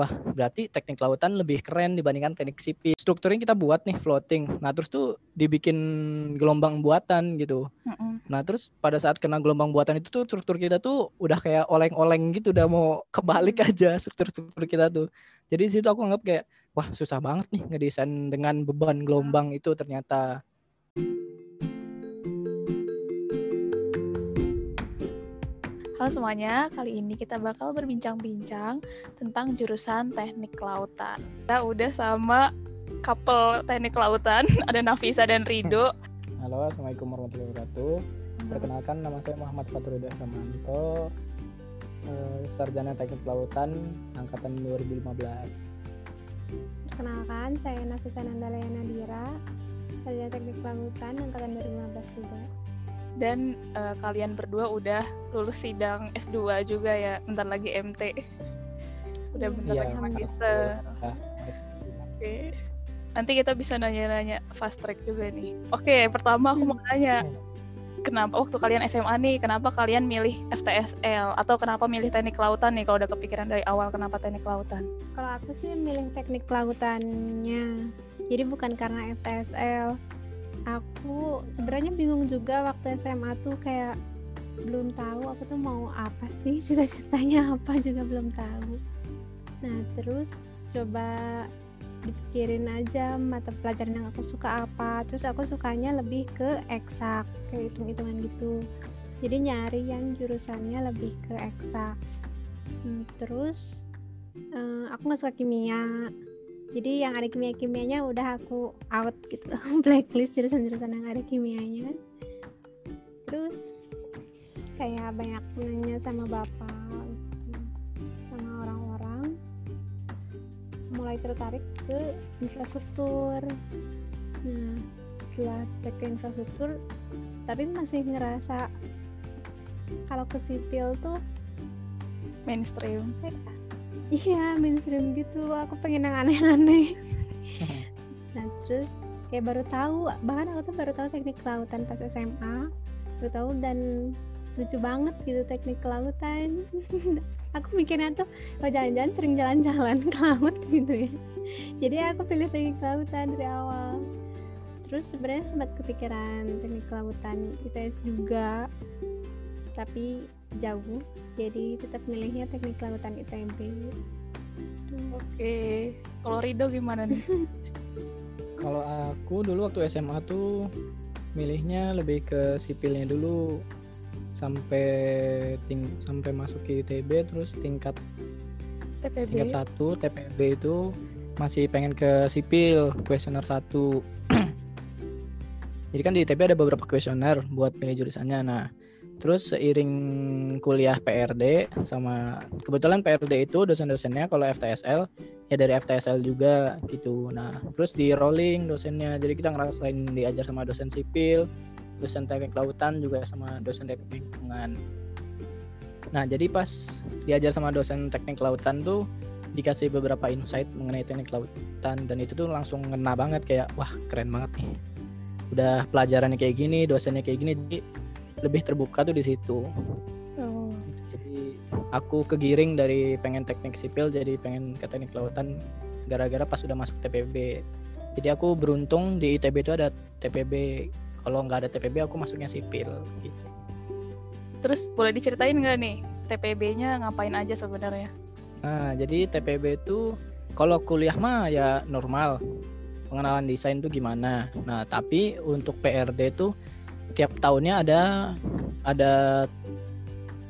wah berarti teknik lautan lebih keren dibandingkan teknik sipil. Strukturnya kita buat nih floating. Nah terus tuh dibikin gelombang buatan gitu. Mm-mm. Nah terus pada saat kena gelombang buatan itu tuh struktur kita tuh udah kayak oleng-oleng gitu, udah mau kebalik aja struktur-struktur kita tuh. Jadi di situ aku anggap kayak wah susah banget nih ngedesain dengan beban gelombang itu ternyata. Halo semuanya, kali ini kita bakal berbincang-bincang tentang jurusan teknik kelautan. Kita udah sama couple teknik kelautan, ada Nafisa dan Rido. Halo, assalamualaikum warahmatullahi wabarakatuh. Perkenalkan nama saya Muhammad Faturida Samanto, eh, sarjana teknik kelautan angkatan 2015. Perkenalkan, saya Nafisa Nandalaya Nadira, sarjana teknik kelautan angkatan 2015 juga. Dan eh, kalian berdua udah lulus sidang S2 juga ya, bentar lagi MT. Udah bentar Iya, lagi magister. Oke. Nanti kita bisa nanya-nanya fast track juga nih. Oke, pertama aku mau nanya. Kenapa waktu kalian SMA nih, kenapa kalian milih FTSL atau kenapa milih teknik kelautan nih kalau udah kepikiran dari awal kenapa teknik kelautan? Kalau aku sih milih teknik kelautannya, jadi bukan karena FTSL. Aku sebenarnya bingung juga waktu SMA tuh kayak belum tahu aku tuh mau apa sih cita-citanya apa juga belum tahu. Nah terus coba dipikirin aja mata pelajaran yang aku suka apa. Terus aku sukanya lebih ke eksak kayak hitung-hitungan gitu. Jadi nyari yang jurusannya lebih ke eksak. Hmm, terus eh, aku nggak suka kimia jadi yang ada kimia kimianya udah aku out gitu. Blacklist jurusan-jurusan yang ada kimianya. Terus kayak banyak nanya sama bapak gitu, sama orang-orang. Mulai tertarik ke infrastruktur. Nah setelah cek ke infrastruktur tapi masih ngerasa kalau ke sipil tuh Mainstream. Iya mainstream gitu. Aku pengen yang aneh-aneh. Nah terus kayak baru tahu bahkan aku tuh baru tahu teknik kelautan pas SMA baru tahu dan lucu banget gitu teknik kelautan. Aku mikirnya tuh oh jangan-jangan sering jalan-jalan ke laut gitu ya. Jadi aku pilih teknik kelautan dari awal. Terus sebenarnya sempat kepikiran teknik kelautan ITS juga. Tapi jauh jadi tetap milihnya teknik kelautan ITB Oke. Kalau Rido gimana nih? Kalau aku dulu waktu SMA tuh milihnya lebih ke sipilnya dulu sampai ting sampai masuk ke ITB terus tingkat TPB. tingkat satu TPB itu masih pengen ke sipil kuesioner satu jadi kan di ITB ada beberapa kuesioner buat pilih jurusannya nah terus seiring kuliah PRD sama kebetulan PRD itu dosen-dosennya kalau FTSL ya dari FTSL juga gitu. Nah terus di rolling dosennya. Jadi kita ngerasain diajar sama dosen sipil dosen teknik lautan juga sama dosen teknik lingkungan. Nah jadi pas diajar sama dosen teknik lautan tuh dikasih beberapa insight mengenai teknik lautan dan itu tuh langsung ngena banget kayak wah keren banget nih. Udah pelajarannya kayak gini dosennya kayak gini jadi lebih terbuka tuh di situ. Oh. Jadi aku kegiring dari pengen teknik sipil jadi pengen ke teknik lautan gara-gara pas udah masuk TPB jadi aku beruntung di ITB itu ada TPB kalau nggak ada TPB aku masuknya sipil gitu. Terus boleh diceritain nggak nih TPB-nya ngapain aja sebenarnya? nah jadi TPB itu kalau kuliah mah ya normal. Pengenalan desain tuh gimana? Nah tapi untuk PRD tuh tiap tahunnya ada ada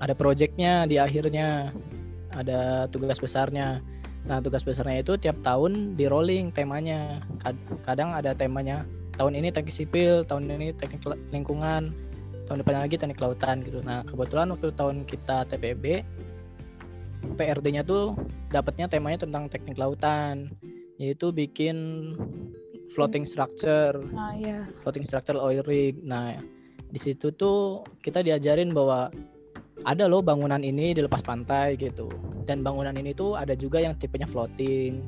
ada projectnya di akhirnya ada tugas besarnya nah tugas besarnya itu tiap tahun di rolling temanya Kad- kadang ada temanya tahun ini teknik sipil tahun ini teknik lingkungan tahun depannya lagi teknik lautan gitu nah kebetulan waktu tahun kita TPB PRD-nya tuh dapatnya temanya tentang teknik lautan yaitu bikin floating structure Nah, ya. floating structure oil rig. Nah, di situ tuh kita diajarin bahwa ada loh bangunan ini di lepas pantai gitu. Dan bangunan ini tuh ada juga yang tipenya floating.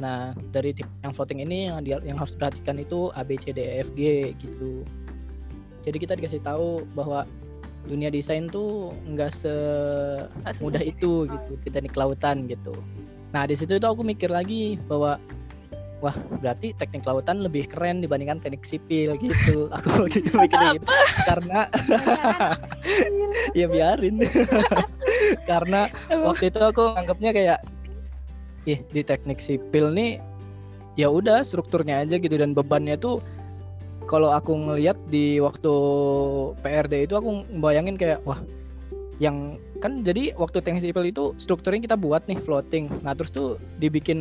Nah, dari tipe yang floating ini yang dia- yang harus diperhatikan itu A B C D E F G gitu. Jadi kita dikasih tahu bahwa dunia desain tuh nggak semudah itu gitu, di teknik kelautan gitu. nah di situ itu aku mikir lagi bahwa wah berarti teknik lautan lebih keren dibandingkan teknik sipil gitu. Aku waktu itu mikirnya gitu. Karena ya biarin. Karena waktu itu aku anggapnya kayak ih di teknik sipil nih ya udah strukturnya aja gitu. Dan bebannya tuh kalau aku ngelihat di waktu PRD itu aku bayangin kayak wah yang kan jadi waktu teknik sipil itu strukturnya kita buat nih floating. Nah terus tuh dibikin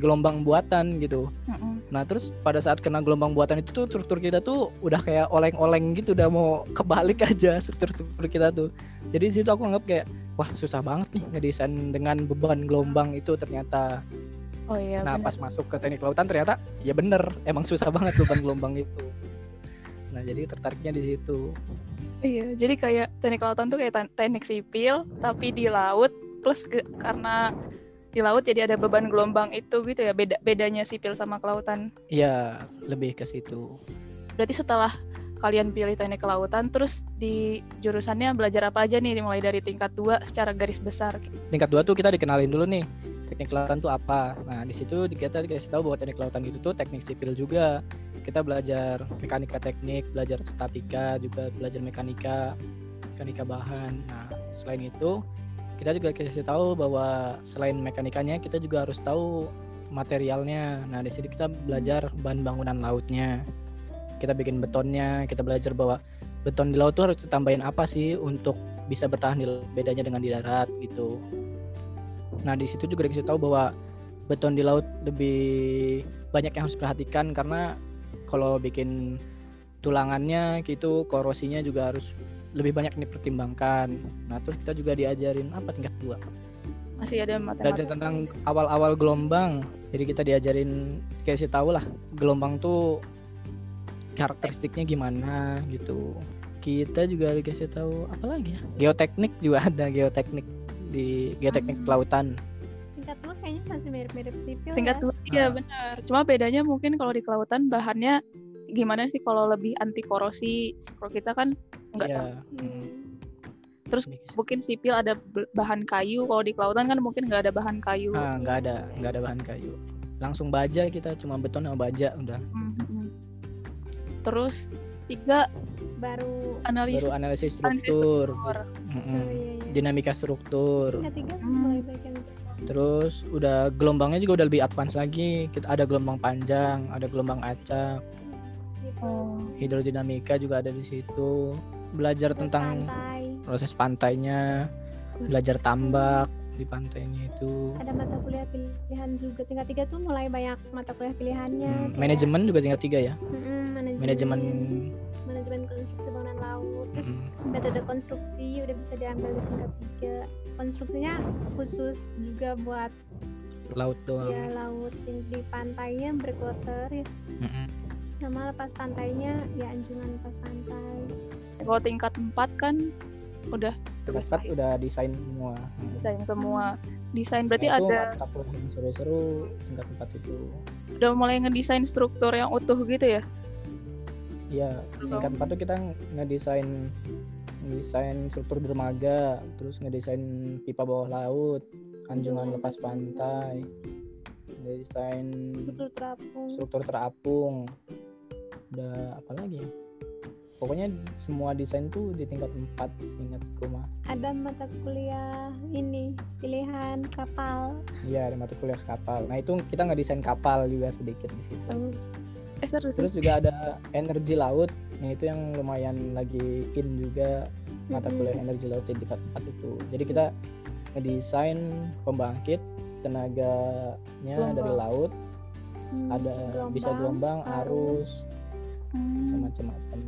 gelombang buatan gitu. Mm-mm. nah terus pada saat kena gelombang buatan itu tuh struktur kita tuh udah kayak oleng-oleng gitu udah mau kebalik aja struktur struktur kita tuh. Jadi di situ aku anggap kayak wah susah banget nih ngedesain dengan beban gelombang itu ternyata. Oh iya nah benar. pas masuk ke teknik lautan ternyata ya bener emang susah banget beban gelombang itu nah jadi tertariknya di situ Iya, jadi kayak teknik lautan tuh kayak te- teknik sipil, tapi di laut plus karena di laut jadi ada beban gelombang itu gitu ya. Beda bedanya sipil sama kelautan. ya lebih ke situ Berarti setelah kalian pilih teknik kelautan, terus di jurusannya belajar apa aja nih, mulai dari tingkat 2 secara garis besar. tingkat dua tuh kita dikenalin dulu nih teknik lautan tuh apa nah di situ kita dikasih tahu bahwa teknik lautan itu tuh teknik sipil juga kita belajar mekanika teknik belajar statika juga belajar mekanika mekanika bahan. Nah selain itu kita juga kasih tahu bahwa selain mekanikanya kita juga harus tahu materialnya. Nah di sini kita belajar bahan bangunan lautnya. Kita bikin betonnya kita belajar bahwa beton di laut tuh harus ditambahin apa sih untuk bisa bertahan di bedanya dengan di darat gitu. Nah di situ juga dikasih tahu bahwa beton di laut lebih banyak yang harus diperhatikan karena kalau bikin tulangannya gitu korosinya juga harus lebih banyak dipertimbangkan. Nah terus kita juga diajarin apa tingkat dua Masih ada belajar matematika. tentang awal-awal gelombang. Jadi kita diajarin kasih tahu lah gelombang tuh karakteristiknya gimana gitu. Kita juga dikasih tahu apa lagi ya? Geoteknik juga ada geoteknik di geoteknik Hmm. kelautan. tingkat dua kayaknya masih mirip-mirip sipil Tingkat ya. dua, iya Ah. benar. Cuma bedanya mungkin kalau di kelautan bahannya gimana sih kalau lebih anti korosi. Kalau kita kan nggak tahu. Iya. Hmm. Terus mungkin sipil ada bahan kayu, kalau di kelautan kan mungkin nggak ada bahan kayu. Ah, nggak ada, nggak ada bahan kayu. Langsung baja kita cuma beton sama baja udah. Mhm. Terus tiga baru analisis Baru analisis analisis struktur, struktur. Mm-mm. oh, iya, iya. dinamika struktur. tiga Hmm. mulai bagian Terus udah gelombangnya juga udah lebih advance lagi. Kita ada gelombang panjang, ada gelombang acak, Oh. hidrodinamika juga ada di situ. Belajar Terus tentang pantai proses pantainya, belajar tambak di pantainya itu. ada mata kuliah pilihan juga tingkat tiga tuh mulai banyak mata kuliah pilihannya Hmm, kayak- Manajemen juga tingkat tiga ya. Mm-mm, manajemen Manajemen manajemen konstruksi bangunan laut terus mm, metode konstruksi udah bisa diambil di tingkat tiga konstruksinya khusus juga buat laut doang. ya laut di, di pantainya breakwater ya Mm-mm. sama lepas pantainya ya anjungan lepas pantai Kalau tingkat 4 kan udah Tempat udah desain semua. Desain semua. Desain berarti Nah, ada seru-seru tingkat empat itu. udah mulai ngedesain struktur yang utuh gitu ya. Iya, tingkat empat tuh kita ngedesain ngedesain struktur dermaga, terus ngedesain pipa bawah laut, anjungan lepas pantai, ngedesain struktur terapung struktur terapung. Udah apa lagi ya? Pokoknya semua desain tuh di tingkat 4 seingatku mah. ada mata kuliah ini pilihan kapal Iya, ada mata kuliah kapal. Nah, itu kita ngedesain kapal juga sedikit di situ. Oh, Eh seru sih. Terus juga ada energi laut. Nah, itu yang lumayan lagi in juga mata kuliah energi laut di tingkat 4 itu. Jadi kita ngedesain pembangkit tenaganya Gelombang. dari laut, hmm, ada bisa gelombang, arus, Hmm. macam-macam.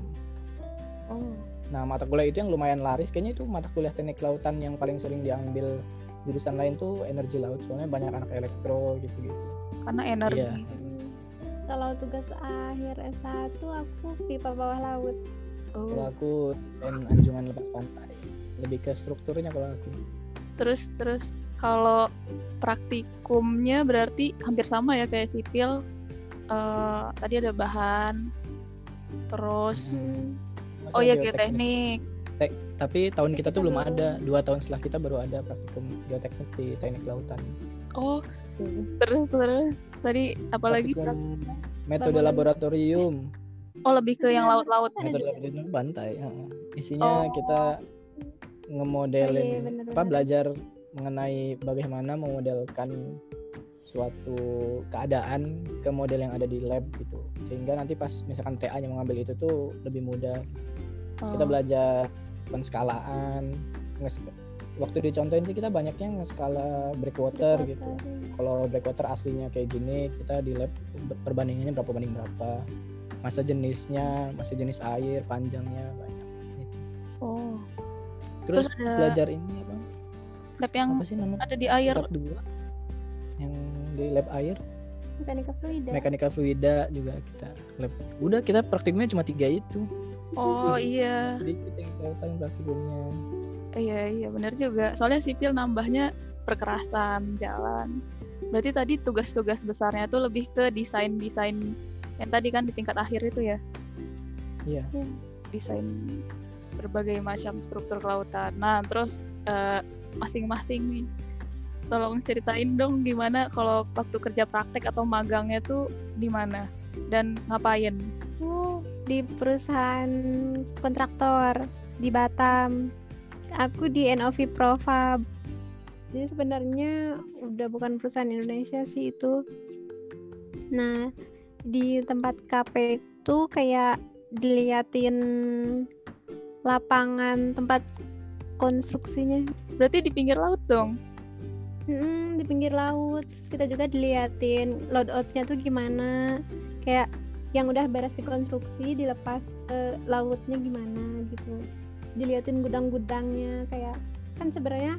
Oh. Nah, mata kuliah itu yang lumayan laris kayaknya itu mata kuliah teknik lautan yang paling sering diambil jurusan lain tuh energi laut soalnya banyak anak elektro gitu-gitu. Karena energi. Iya. Kalau tugas akhir S1 aku pipa bawah laut Kalau Oh. aku desain anjungan lepas pantai. Lebih ke strukturnya kalau aku. Terus terus kalau praktikumnya berarti hampir sama ya kayak sipil. Eh, tadi ada bahan. Terus Hmm. oh ya Geoteknik. geoteknik. Tapi tahun kita tuh belum Kita ada. Dua tahun setelah kita baru ada praktikum geoteknik di teknik lautan. Oh, terus terus tadi apalagi Praktikum metode laboratorium oh lebih ke yang Iya, laut-laut. Metode laboratorium bantai heeh. isinya Oh. kita Oh, iya, ngemodelin bener-bener. apa belajar mengenai bagaimana memodelkan suatu keadaan ke model yang ada di lab gitu sehingga nanti pas misalkan TA nya mengambil itu tuh lebih mudah kita Oh. belajar penskalaan waktu dicontohin sih kita banyaknya ngeskala breakwater gitu. kalau breakwater aslinya kayak gini kita di lab perbandingannya berapa banding berapa. Masa jenisnya masa jenis air panjangnya banyak. Gitu. Oh. terus, Terus ada belajar ini apa? Lab yang apa sih namanya? ada di air. dua. Yang di lab air? Mekanika fluida. Mekanika fluida juga kita lab. Udah kita praktikumnya cuma tiga itu. Oh iya. jadi kita yang praktikumnya Iya iya benar juga. Soalnya sipil nambahnya perkerasan jalan. Berarti tadi tugas-tugas besarnya tuh lebih ke desain-desain yang tadi kan di tingkat akhir itu ya. iya Desain berbagai macam struktur kelautan. Nah terus eh, masing-masing nih. Tolong ceritain dong gimana kalau waktu kerja praktek atau magangnya tuh di mana dan ngapain? aku di perusahaan kontraktor di Batam aku di NOV Profab. Jadi sebenarnya udah bukan perusahaan Indonesia sih itu. Nah di tempat KP itu kayak diliatin lapangan tempat konstruksinya. Berarti di pinggir laut dong. Mm, di pinggir laut. Terus kita juga diliatin load outnya tuh gimana. Kayak yang udah beres dikonstruksi dilepas ke lautnya gimana gitu diliatin gudang-gudangnya kayak kan sebenarnya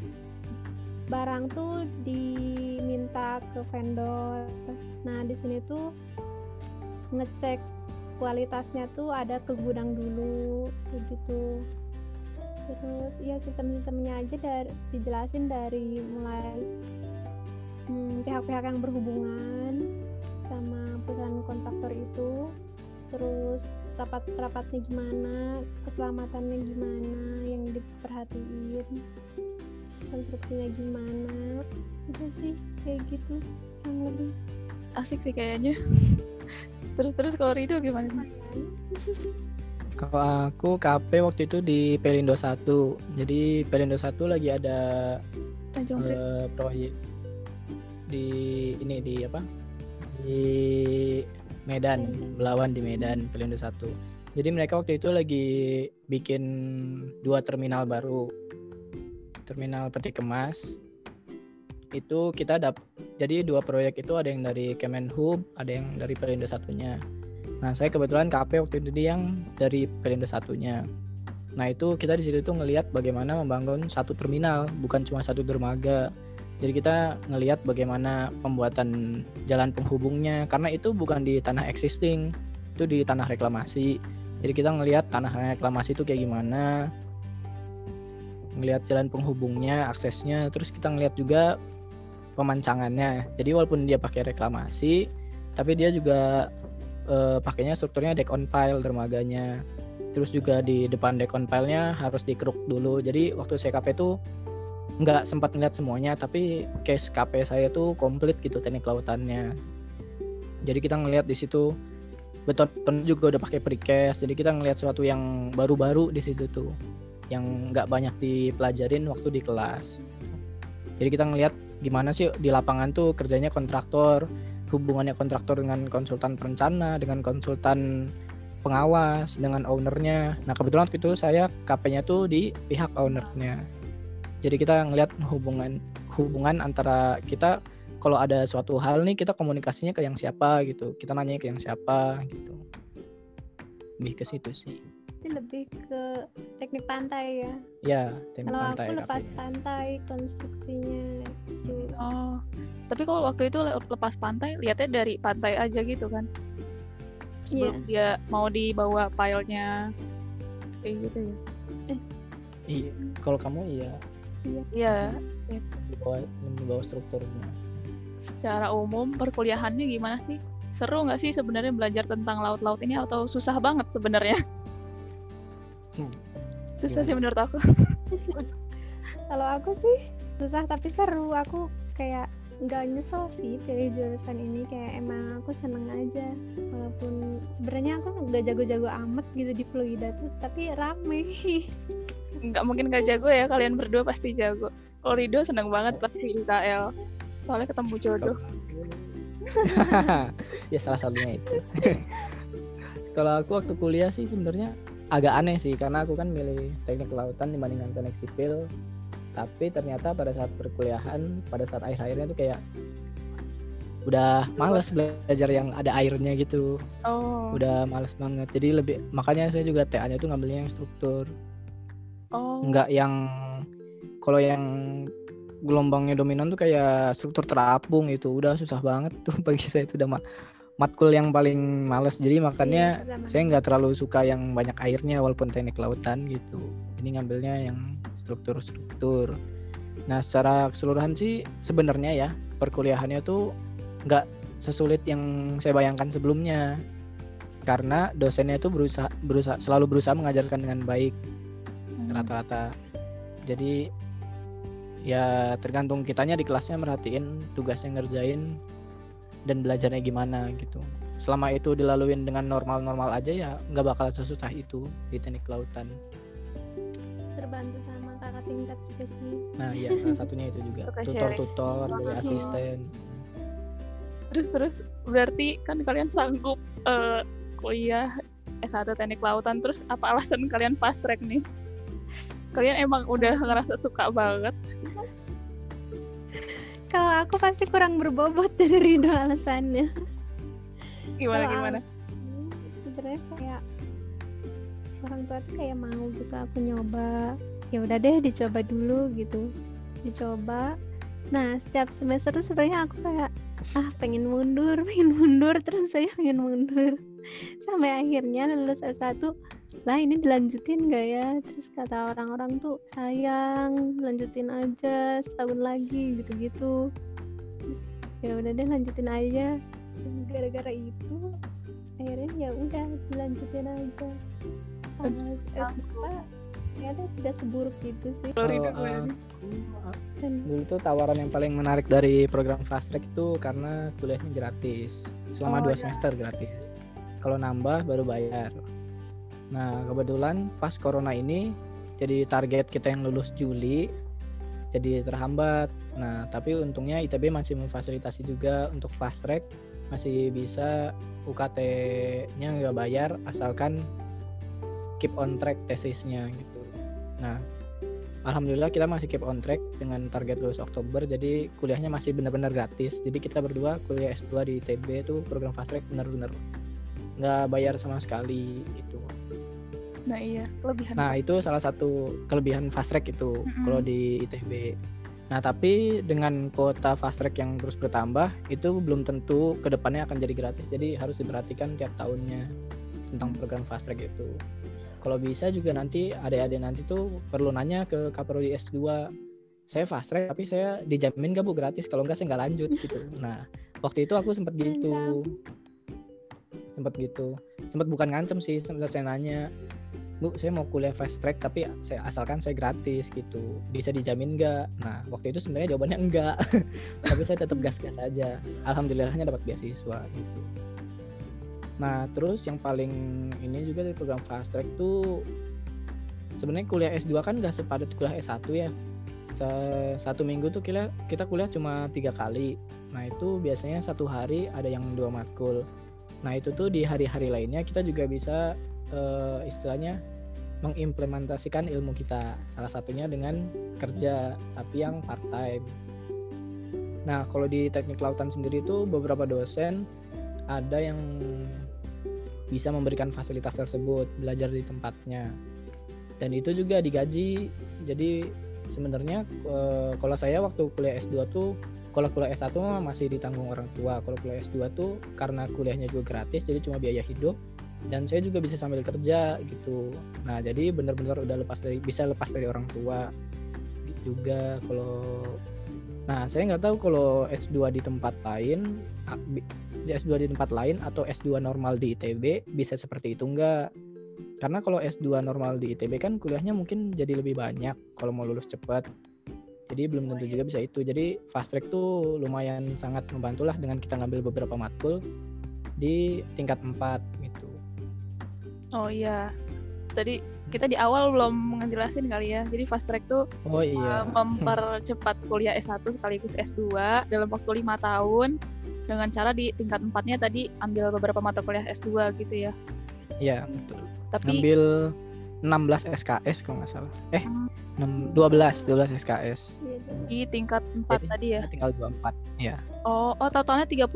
barang tuh diminta ke vendor. Nah di sini tuh ngecek kualitasnya tuh ada ke gudang dulu kayak gitu. Terus ya sistem-sistemnya aja dari dijelasin dari mulai hmm, pihak-pihak yang berhubungan sama perusahaan kontraktor itu. Terus rapat-rapatnya gimana keselamatannya gimana yang diperhatiin konstruksinya gimana itu sih kayak gitu yang lebih Asik sih kayaknya. Terus terus kalau Rido gimana? Kalau aku KP waktu itu di Pelindo 1. Jadi Pelindo 1 lagi ada Tanjung eh, proyek di ini di apa? Di Medan, Belawan di Medan, Pelindo 1. Jadi mereka waktu itu lagi bikin dua terminal baru. Terminal peti kemas. Itu kita dap jadi dua proyek itu ada yang dari Kemenhub, ada yang dari Pelindo satunya. Nah, saya kebetulan KP waktu itu yang dari Pelindo satunya. Nah, itu kita di situ tuh ngelihat bagaimana membangun satu terminal, bukan cuma satu dermaga. Jadi kita ngelihat bagaimana pembuatan jalan penghubungnya karena itu bukan di tanah existing, itu di tanah reklamasi. Jadi kita ngelihat tanah reklamasi itu kayak gimana, ngelihat jalan penghubungnya, aksesnya, terus kita ngelihat juga pemancangannya. Jadi walaupun dia pakai reklamasi, tapi dia juga eh, pakainya strukturnya deck on pile dermaganya. Terus juga di depan deck on pile-nya harus dikeruk dulu. Jadi waktu saya KP itu nggak sempat ngeliat semuanya, tapi case KP saya tuh komplit gitu teknik lautannya. Jadi kita ngelihat di situ beton juga udah pakai precast. Jadi kita ngelihat sesuatu yang baru-baru di situ tuh, yang nggak banyak dipelajarin waktu di kelas. Jadi kita ngelihat gimana sih di lapangan tuh kerjanya kontraktor, hubungannya kontraktor dengan konsultan perencana, dengan konsultan pengawas, dengan ownernya. Nah kebetulan waktu itu saya KP-nya tuh di pihak ownernya. Jadi kita ngelihat hubungan hubungan antara kita kalau ada suatu hal nih kita komunikasinya ke yang siapa gitu, kita nanya ke yang siapa gitu. Lebih ke situ sih. Itu lebih ke teknik pantai ya Ya, teknik kalau pantai. aku lepas KP. pantai konstruksinya itu Oh. Tapi kalau waktu itu le- lepas pantai, lihatnya dari pantai aja gitu kan. Sebelum dia mau dibawa filenya kayak gitu ya. Iya, kalau kamu iya Iya, di bawah di bawah strukturnya. secara umum perkuliahannya gimana sih? Seru nggak sih sebenarnya belajar tentang laut-laut ini atau susah banget sebenarnya? Hmm, Susah sih menurut aku. kalau aku sih susah tapi seru aku kayak nggak nyesel sih pilih jurusan ini kayak emang aku seneng aja walaupun sebenarnya aku nggak jago-jago amat gitu di Fluida tuh tapi rame nggak mungkin gak jago ya kalian berdua pasti jago. Kalau Rido seneng banget pasti IKL soalnya ketemu jodoh. Ya salah satunya itu. Kalau aku waktu kuliah sih sebenarnya agak aneh sih karena aku kan milih teknik kelautan dibandingkan teknik sipil. Tapi ternyata pada saat perkuliahan pada saat akhir-akhirnya tuh kayak udah males belajar yang ada airnya gitu. Oh. Udah males banget. Jadi lebih makanya saya juga TA-nya tuh ngambilnya yang struktur oh. Nggak yang kalau yang gelombangnya dominan tuh kayak struktur terapung itu udah susah banget tuh bagi saya itu udah ma- matkul yang paling males. Jadi makanya Iya, saya nggak terlalu suka yang banyak airnya walaupun teknik lautan gitu. Ini ngambilnya yang struktur-struktur. Nah secara keseluruhan sih sebenarnya ya perkuliahannya tuh nggak sesulit yang saya bayangkan sebelumnya. Karena dosennya itu berusaha berusaha selalu berusaha mengajarkan dengan baik. Rata-rata. Jadi ya tergantung kitanya di kelasnya merhatiin tugasnya ngerjain dan belajarnya gimana gitu. Selama itu dilaluin dengan normal-normal aja ya nggak bakal sesusah itu di teknik kelautan. Terbantu sama kakak tingkat juga sih. Nah iya salah satunya itu juga. Tutor-tutor dari asisten. Terus terus berarti kan kalian sanggup eh, kuliah S1 teknik lautan terus apa alasan kalian fast track nih kalian emang udah ngerasa suka banget. Kalau aku pasti kurang berbobot dari Rido alasannya. Gimana Kalau gimana? sebenarnya kayak orang tua tuh kayak mau gitu aku nyoba. Ya udah deh dicoba dulu gitu. Dicoba. Nah setiap semester tuh sebenarnya aku kayak ah pengen mundur pengen mundur. Terus saya pengen mundur. Sampai akhirnya lulus S1 lah ini dilanjutin gak ya? Terus kata orang-orang tuh sayang lanjutin aja setahun lagi gitu-gitu. Ya udah deh lanjutin aja. Gara-gara itu akhirnya ya udah dilanjutin aja. Sama S2 ternyata tidak seburuk itu sih. Kalau aku dan dulu tuh tawaran yang paling menarik dari program fast track itu karena kuliahnya gratis. Selama Oh, dua iya. semester gratis. Kalau nambah baru bayar nah kebetulan pas corona ini jadi target kita yang lulus Juli jadi terhambat. Nah tapi untungnya ITB masih memfasilitasi juga untuk fast track masih bisa UKT-nya nggak bayar asalkan keep on track tesisnya gitu. Nah Alhamdulillah kita masih keep on track dengan target lulus Oktober jadi kuliahnya masih benar-benar gratis. Jadi kita berdua kuliah S2 di ITB itu program fast track benar-benar nggak bayar sama sekali gitu nah iya kelebihan nah itu salah satu kelebihan fast track itu Mm-mm. kalau di ITB nah tapi dengan kuota fast track yang terus bertambah itu belum tentu ke depannya akan jadi gratis. Jadi harus diperhatikan tiap tahunnya tentang program fast track itu. Kalau bisa juga nanti adik-adik nanti tuh perlu nanya ke Kaprodi S2 saya fast track tapi saya dijamin gak bu gratis? Kalau enggak saya nggak lanjut gitu. Nah waktu itu aku sempat gitu. Sempat gitu. Sempat bukan ngancem sih sempat saya nanya bu saya mau kuliah fast track tapi saya asalkan saya gratis gitu. Bisa dijamin nggak? Nah waktu itu sebenarnya jawabannya enggak tapi saya tetap gas-gas aja. Alhamdulillahnya dapat beasiswa gitu. Nah terus yang paling ini juga dari program fast track tuh sebenarnya kuliah S2 kan nggak sepadat kuliah S1 ya. Satu minggu tuh kita kita kuliah cuma tiga kali. Nah itu biasanya satu hari ada yang dua matkul. Nah itu tuh di hari-hari lainnya kita juga bisa eh, istilahnya mengimplementasikan ilmu kita. Salah satunya dengan kerja tapi yang part time nah kalau di teknik lautan sendiri itu beberapa dosen ada yang bisa memberikan fasilitas tersebut belajar di tempatnya. Dan itu juga digaji. Jadi sebenarnya eh, kalau saya waktu kuliah S2 tuh kalau kuliah S1 mah masih ditanggung orang tua. Kalau kuliah S2 tuh karena kuliahnya juga gratis jadi cuma biaya hidup dan saya juga bisa sambil kerja gitu. Nah jadi benar-benar udah lepas dari bisa lepas dari orang tua juga kalau nah saya nggak tahu kalau S2 di tempat lain ah, bi- S2 di tempat lain atau S2 normal di ITB bisa seperti itu enggak karena kalau S2 normal di ITB kan kuliahnya mungkin jadi lebih banyak kalau mau lulus cepat. Jadi belum tentu juga bisa itu. Jadi fast track tuh lumayan sangat membantu lah dengan kita ngambil beberapa matkul di tingkat 4 gitu Oh iya. Tadi kita di awal belum ngejelasin kali ya. Jadi fast track tuh oh iya uh, mempercepat kuliah S1 sekaligus S2 dalam waktu lima tahun dengan cara di tingkat empatnya tadi ambil beberapa mata kuliah S2 gitu ya. iya betul Tapi ngambil 16 SKS kalau nggak salah eh Hmm. 6, 12 12 SKS di tingkat 4 Jadi, tadi ya. tinggal 24 ya Oh, oh totalnya 36.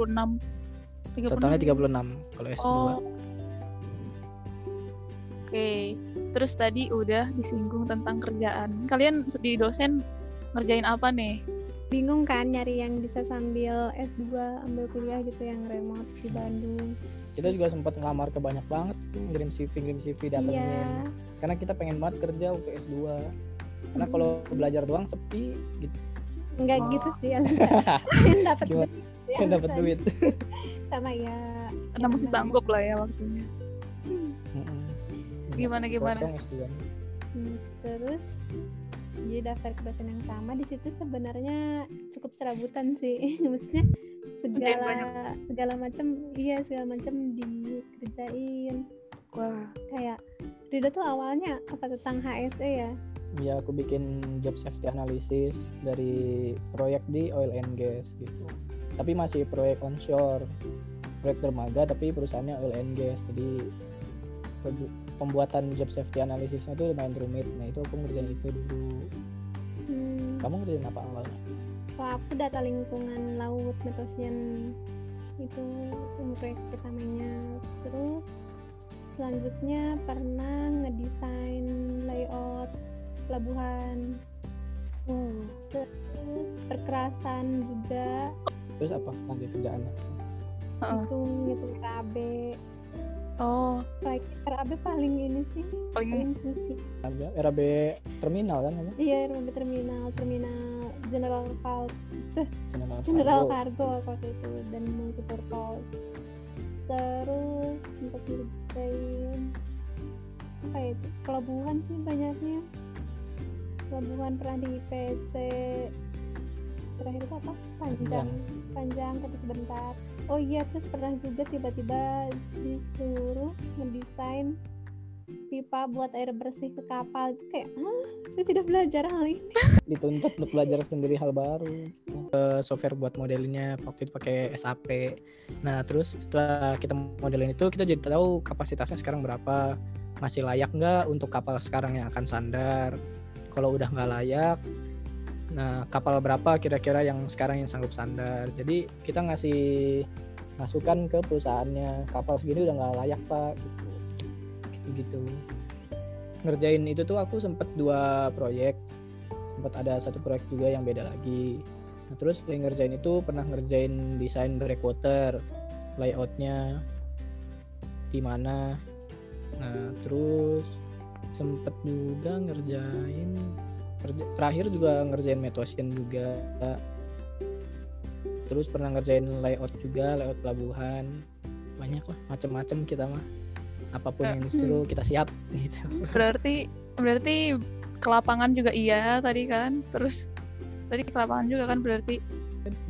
36. totalnya 36 kalau S2 Oh. Oke. Terus tadi udah disinggung tentang kerjaan. Kalian di dosen ngerjain apa nih? bingung kan nyari yang bisa sambil S2 ambil kuliah gitu yang remote di Bandung kita juga sempat ngelamar ke banyak banget ngirim CV ngirim CV datengin iya karena kita pengen banget kerja waktu S2 karena Hmm. kalau belajar doang sepi gitu nggak Oh. gitu sih yang dapat duit dapat duit sama ya Karena masih sanggup lah ya waktunya. Gimana, gimana? kosong S2 Hmm, terus? Jadi daftar ke dosen yang sama di situ sebenarnya cukup serabutan sih. Maksudnya segala segala macam iya segala macam dikerjain. Wah. kayak Rida tuh awalnya apa tentang HSE ya? Ya aku bikin job safety analysis dari proyek di oil and gas gitu. Tapi masih proyek onshore. Proyek dermaga tapi perusahaannya oil and gas. Jadi pembuatan job safety analisisnya tuh lumayan rumit. Nah itu aku ngerjain itu dulu. Hmm, kamu ngerjain apa awalnya? Kalau aku data lingkungan laut metosian itu proyek pertamanya. Terus selanjutnya pernah ngedesain layout pelabuhan. Terus perkerasan juga. Terus apa? Nanti kerjaannya? Heeh. itu ngitung RAB Oh, Like, RAB paling ini sih paling paling Ada RAB terminal kan namanya iya RAB terminal terminal general val General general Cargo. cargo waktu itu dan multi purpose terus untuk ngerjain apa ya itu pelabuhan sih banyaknya. Pelabuhan pernah di PC terakhir itu apa? Panjang. Panjang tapi sebentar. Oh iya terus pernah juga tiba-tiba disuruh mendesain pipa buat air bersih ke kapal. Itu kayak Hah, saya tidak belajar hal ini. Dituntut untuk belajar sendiri hal baru Eh, software buat modelinnya waktu itu pakai SAP nah terus setelah kita modelin itu kita jadi tahu kapasitasnya sekarang berapa. Masih layak nggak untuk kapal sekarang yang akan sandar? Kalau udah nggak layak nah kapal berapa kira-kira yang sekarang yang sanggup sandar? Jadi kita ngasih masukan ke perusahaannya. Kapal segini udah nggak layak pak gitu. Gitu gitu. Ngerjain itu tuh aku sempet dua proyek. Sempat ada satu proyek juga yang beda lagi. Nah, terus yang ngerjain itu pernah ngerjain desain breakwater layoutnya di mana. Nah terus sempet juga ngerjain terakhir juga ngerjain Metosian juga. Terus pernah ngerjain layout juga layout pelabuhan. Banyak lah macem-macem kita mah. Apa pun yang disuruh kita siap gitu. Berarti berarti ke lapangan juga iya tadi kan. Terus tadi ke lapangan juga kan berarti?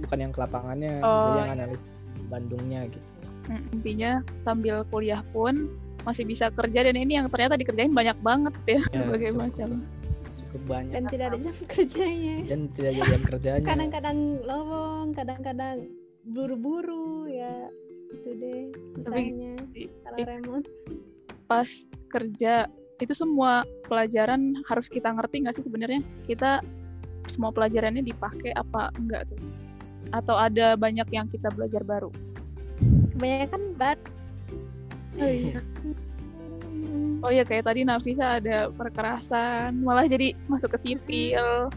Bukan yang ke lapangannya Oh, yang analis Bandungnya gitu. Mm, intinya sambil kuliah pun masih bisa kerja dan ini yang ternyata dikerjain banyak banget ya, Ya, berbagai macam. Cukup banyak dan tidak ada jam kerjanya. Dan tidak jadi jam kerjanya. Kadang-kadang lowong kadang-kadang buru-buru ya itu deh susahnya. Kalau i- remote. Pas kerja itu semua pelajaran harus kita ngerti nggak sih sebenarnya? Kita semua pelajarannya dipakai apa enggak tuh? Atau ada banyak yang kita belajar baru? kebanyakan bat Oh iya. Oh iya kayak tadi Nafisa ada perkerasan, malah jadi masuk ke sipil.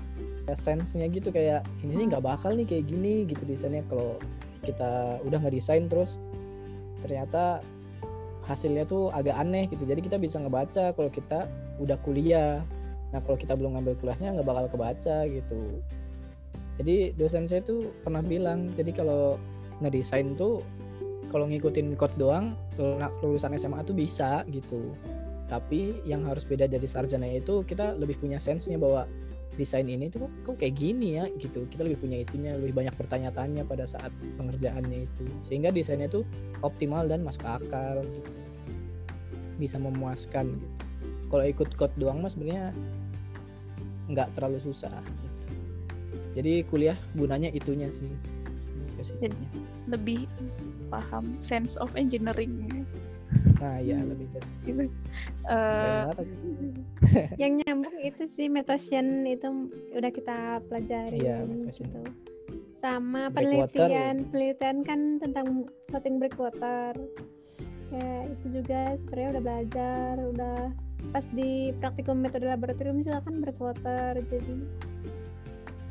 ya sense-nya gitu kayak ini nggak bakal nih kayak gini gitu desainnya. Kalau kita udah nggak desain terus ternyata hasilnya tuh agak aneh gitu. Jadi kita bisa ngebaca kalau kita udah kuliah. Nah kalau kita belum ngambil kuliahnya nggak bakal kebaca gitu. Jadi dosen saya tuh pernah bilang jadi kalau ngedesain tuh kalau ngikutin code doang lul- lulusan SMA tuh bisa gitu tapi yang harus beda dari sarjana itu kita lebih punya sense-nya bahwa desain ini tuh kok kayak gini ya gitu. Kita lebih punya itunya lebih banyak bertanya-tanya pada saat pengerjaannya itu. Sehingga desainnya tuh optimal dan masuk akal gitu. Bisa memuaskan gitu. Kalau ikut code doang mas sebenarnya nggak terlalu susah gitu. jadi kuliah gunanya itunya sih. Lebih paham sense of engineering nah ya lebih ke gitu. Keren Eh, yang nyambung itu sih Metosian itu udah kita pelajari Iya, Metosian. gitu. sama penelitian penelitian kan tentang floating breakwater ya itu juga sebenarnya udah belajar udah pas di praktikum metode laboratorium juga kan breakwater jadi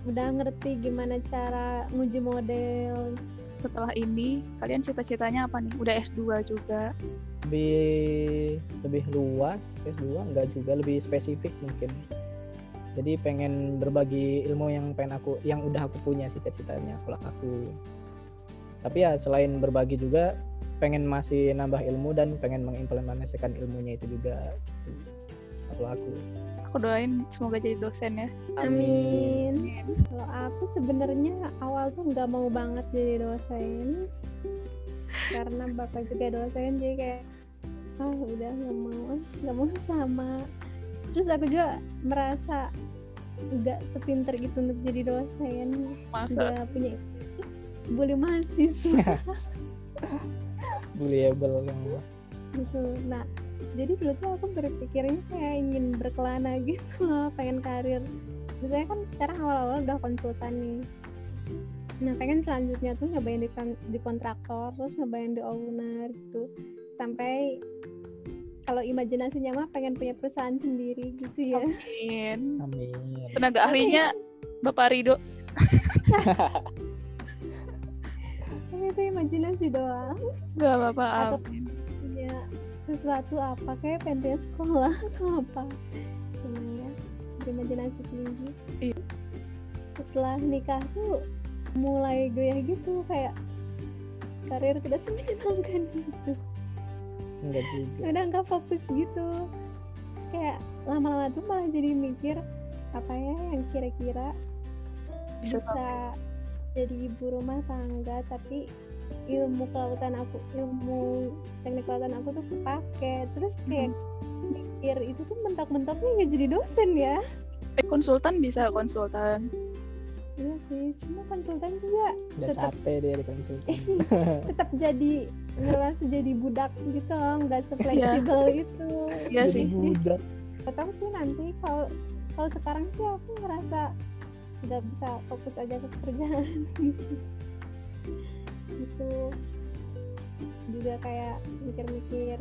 udah ngerti gimana cara nguji model setelah ini kalian cita-citanya apa nih? Udah S2 juga. Lebih lebih luas PS2 enggak juga lebih spesifik mungkin. Jadi pengen berbagi ilmu yang pengen aku yang udah aku punya cita-citanya kalau aku. Tapi ya selain berbagi juga pengen masih nambah ilmu dan pengen mengimplementasikan ilmunya itu juga gitu. Kalau aku aku doain semoga jadi dosen ya. Amin. Kalau aku sebenarnya awal tuh nggak mau banget jadi dosen. Karena bapak juga dosen jadi kayak ah udah nggak mau nggak mau sama. Terus aku juga merasa nggak sepinter gitu untuk jadi dosen. Masa? Nggak punya boleh mahasiswa. Bullyable yang gitu. Nah jadi dulu tuh aku berpikirnya kayak ingin berkelana gitu loh pengen karir. Misalnya kan sekarang awal-awal udah konsultan nih. Nah pengen selanjutnya tuh nyobain di, di kontraktor terus nyobain di owner gitu. Sampai kalau imajinasinya mah pengen punya perusahaan sendiri gitu ya. Amin. Amin. Tenaga ahlinya Bapak Rido. Tapi itu imajinasi doang. Gak apa-apa Atau- punya sesuatu apa kayak pengen punya sekolah atau apa. Cuma ya berimajinasi tinggi. Iya. setelah nikah tuh mulai goyah gitu kayak karir tidak semenyenangkan gitu. Enggak juga. Udah nggak fokus gitu. Kayak lama-lama tuh malah jadi mikir apa ya yang kira-kira Bisa bisa, jadi ibu rumah tangga tapi ilmu kelautan aku ilmu teknik kelautan aku tuh kepake. Terus kayak mikir itu tuh mentok-mentoknya nggak jadi dosen ya? Eh, konsultan bisa konsultan. Iya sih cuma konsultan juga udah tetap capek dia di konsultan. tetap jadi ngerasa jadi budak gitu loh nggak sefleksibel itu iya Jadi sih. Budak. tahu sih nanti kalau kalau sekarang sih aku ngerasa nggak bisa fokus aja ke pekerjaan. Gitu juga kayak mikir-mikir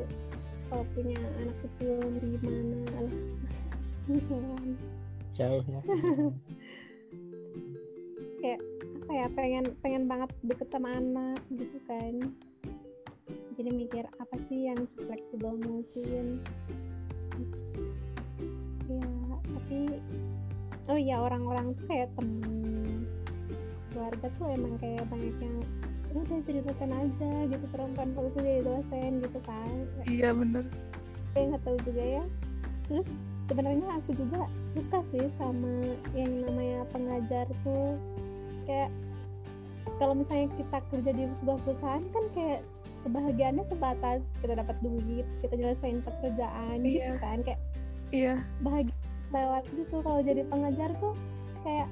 kalau punya anak kecil gimana lah Sengsara. jauh ya. Apa ya pengen pengen banget deket sama anak gitu kan. Jadi mikir apa sih yang fleksibel mungkin? Ya tapi oh iya orang-orang tuh kayak temen. Keluarga tuh emang kayak banyak yang udah jadi dosen aja gitu perempuan fokus jadi dosen gitu kan. Iya bener. Saya nggak tahu juga ya. Terus sebenarnya aku juga suka sih sama yang namanya pengajar tuh. Kayak kalau misalnya kita kerja di sebuah perusahaan kan kayak kebahagiaannya sebatas kita dapat duit kita nyelesain pekerjaan gitu Iya. kan. Kayak iya. bahagia lewat gitu kalau jadi pengajar tuh. Kayak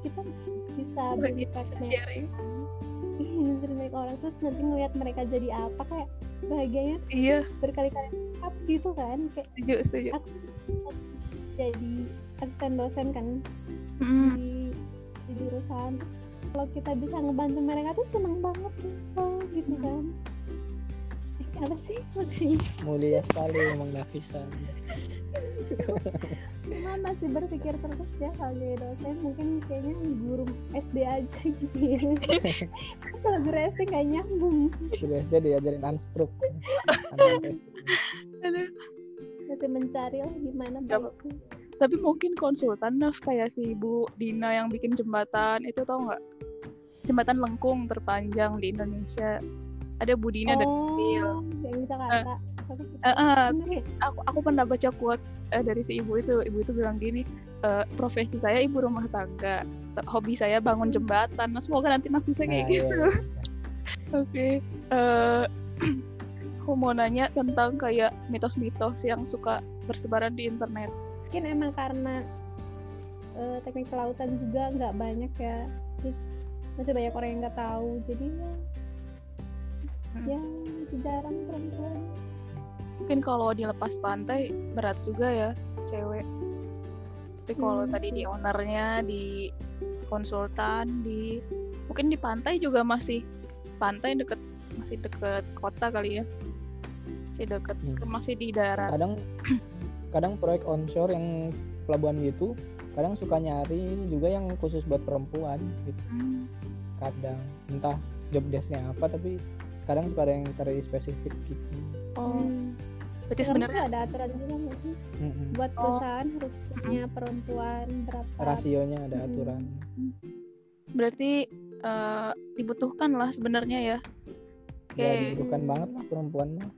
kita bisa Bagi berfeedback sharing Iya, terbaik orang terus nanti ngeliat mereka jadi apa kayak bahagianya tuh iya. berkali-kali lipat gitu kan kayak setuju setuju. aku jadi asisten dosen kan Mm, di, di jurusan. Terus kalau kita bisa ngebantu mereka tuh seneng banget gitu gitu kan. Eh, apa sih? Makanya mulia sekali emang Nafisa cuma masih berpikir terus ya kalau jadi dosen mungkin kayaknya guru SD aja gitu ya. Kalau guru SD nggak nyambung. Dulu SD diajarin unstruk masih mencari lah gimana tapi mungkin konsultan Naf kayak si Ibu Dina yang bikin jembatan itu tau nggak? Jembatan lengkung terpanjang di Indonesia ada Bu Dina dan oh Bill. yang suka. Eh, eh, Bener ya? aku aku pernah baca quote eh, dari si ibu itu ibu itu bilang gini eh, profesi saya ibu rumah tangga hobi saya bangun jembatan nah semoga nanti nanti saya kayak Nah, gitu iya. Oke, eh, aku mau nanya tentang kayak mitos-mitos yang suka bersebaran di internet. mungkin emang karena eh, teknik kelautan juga nggak banyak ya terus masih banyak orang yang nggak tahu jadi ya Hmm. Ya masih jarang perempuan Mungkin kalau dilepas pantai berat juga ya cewek. Tapi kalau Hmm, tadi di ownernya, di konsultan, di mungkin di pantai juga masih pantai deket masih deket kota kali ya. Masih deket Hmm. masih di darat. kadang kadang proyek onshore yang pelabuhan gitu kadang suka nyari juga yang khusus buat perempuan gitu Hmm. kadang entah job desknya apa tapi kadang suka ada yang cari spesifik gitu Oh, Hmm. berarti sebenarnya ada aturan juga nggak sih? Mm-mm. buat Oh. perusahaan harus punya perempuan berapa rasionya ada Mm. aturan berarti eh, dibutuhkan lah sebenarnya ya. Oke. ya dibutuhkan banget lah perempuan mah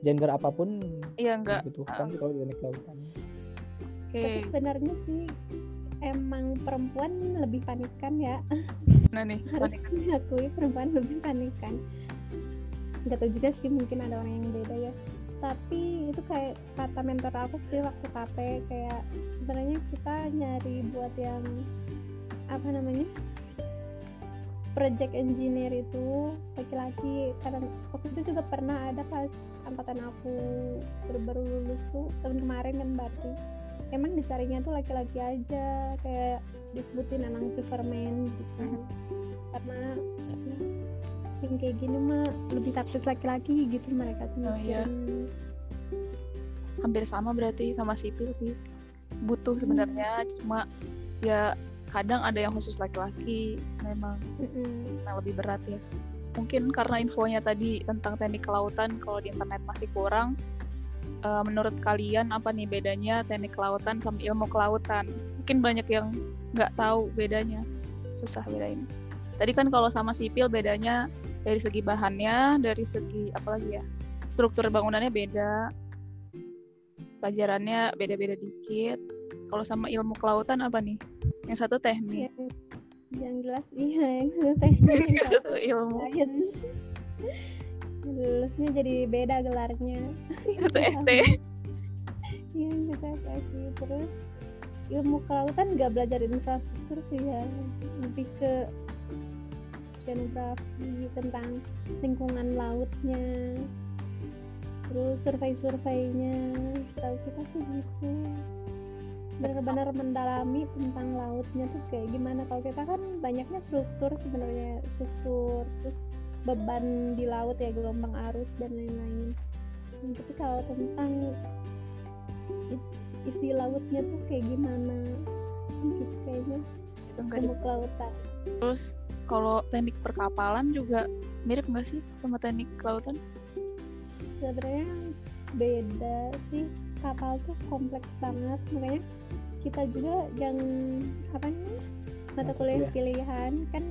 gender apa pun Iya enggak. dibutuhkan sih kalau di teknik kelautan Oke. tapi sebenarnya sih emang perempuan lebih panikan ya Nah nih, harus diakui perempuan lebih panikan nggak tahu juga sih mungkin ada orang yang beda ya. Tapi itu kayak kata mentor aku sih waktu KP kayak sebenarnya kita nyari buat yang apa namanya project engineer itu laki-laki. Karena waktu itu juga pernah ada pas angkatan aku baru-baru lulus tuh tahun kemarin kan berarti. Emang dicarinya tuh laki-laki aja kayak disebutin anak superman gitu. Karena ya, yang kayak gini mah lebih taktis laki-laki gitu mereka tuh Oh, iya. hampir sama berarti sama sipil sih. Butuh sebenarnya cuma ya kadang ada yang khusus laki-laki memang Mm-mm. yang lebih berat ya. Mungkin karena infonya tadi tentang teknik kelautan kalau di internet masih kurang. eh, menurut kalian apa nih bedanya teknik kelautan sama ilmu kelautan? Mungkin banyak yang nggak tahu bedanya, susah bedain. Tadi kan kalau sama sipil bedanya dari segi bahannya, dari segi apa lagi ya? Struktur bangunannya beda, pelajarannya beda-beda dikit. Kalau sama ilmu kelautan apa nih? Yang satu teknik, yang, yang jelas iya yang satu teknik yang satu ilmu, science lulusnya jadi beda gelarnya satu ST. iya yang satu SSI terus ilmu kelautan nggak belajar infrastruktur sih ya lebih ke oceanografi tentang lingkungan lautnya terus survei-surveinya tahu kita sih gitu. Benar-benar mendalami tentang lautnya tuh kayak gimana. Kalau kita kan banyaknya struktur sebenarnya struktur terus beban di laut ya gelombang arus dan lain-lain. Nah, tapi kalau tentang is- isi lautnya tuh kayak gimana? Gitu kayaknya. Ilmu kelautan Terus kalau teknik perkapalan juga mirip nggak sih sama teknik kelautan? sebenarnya beda sih. Kapal tuh kompleks banget makanya kita juga yang apa namanya mata kuliah pilihan. Kan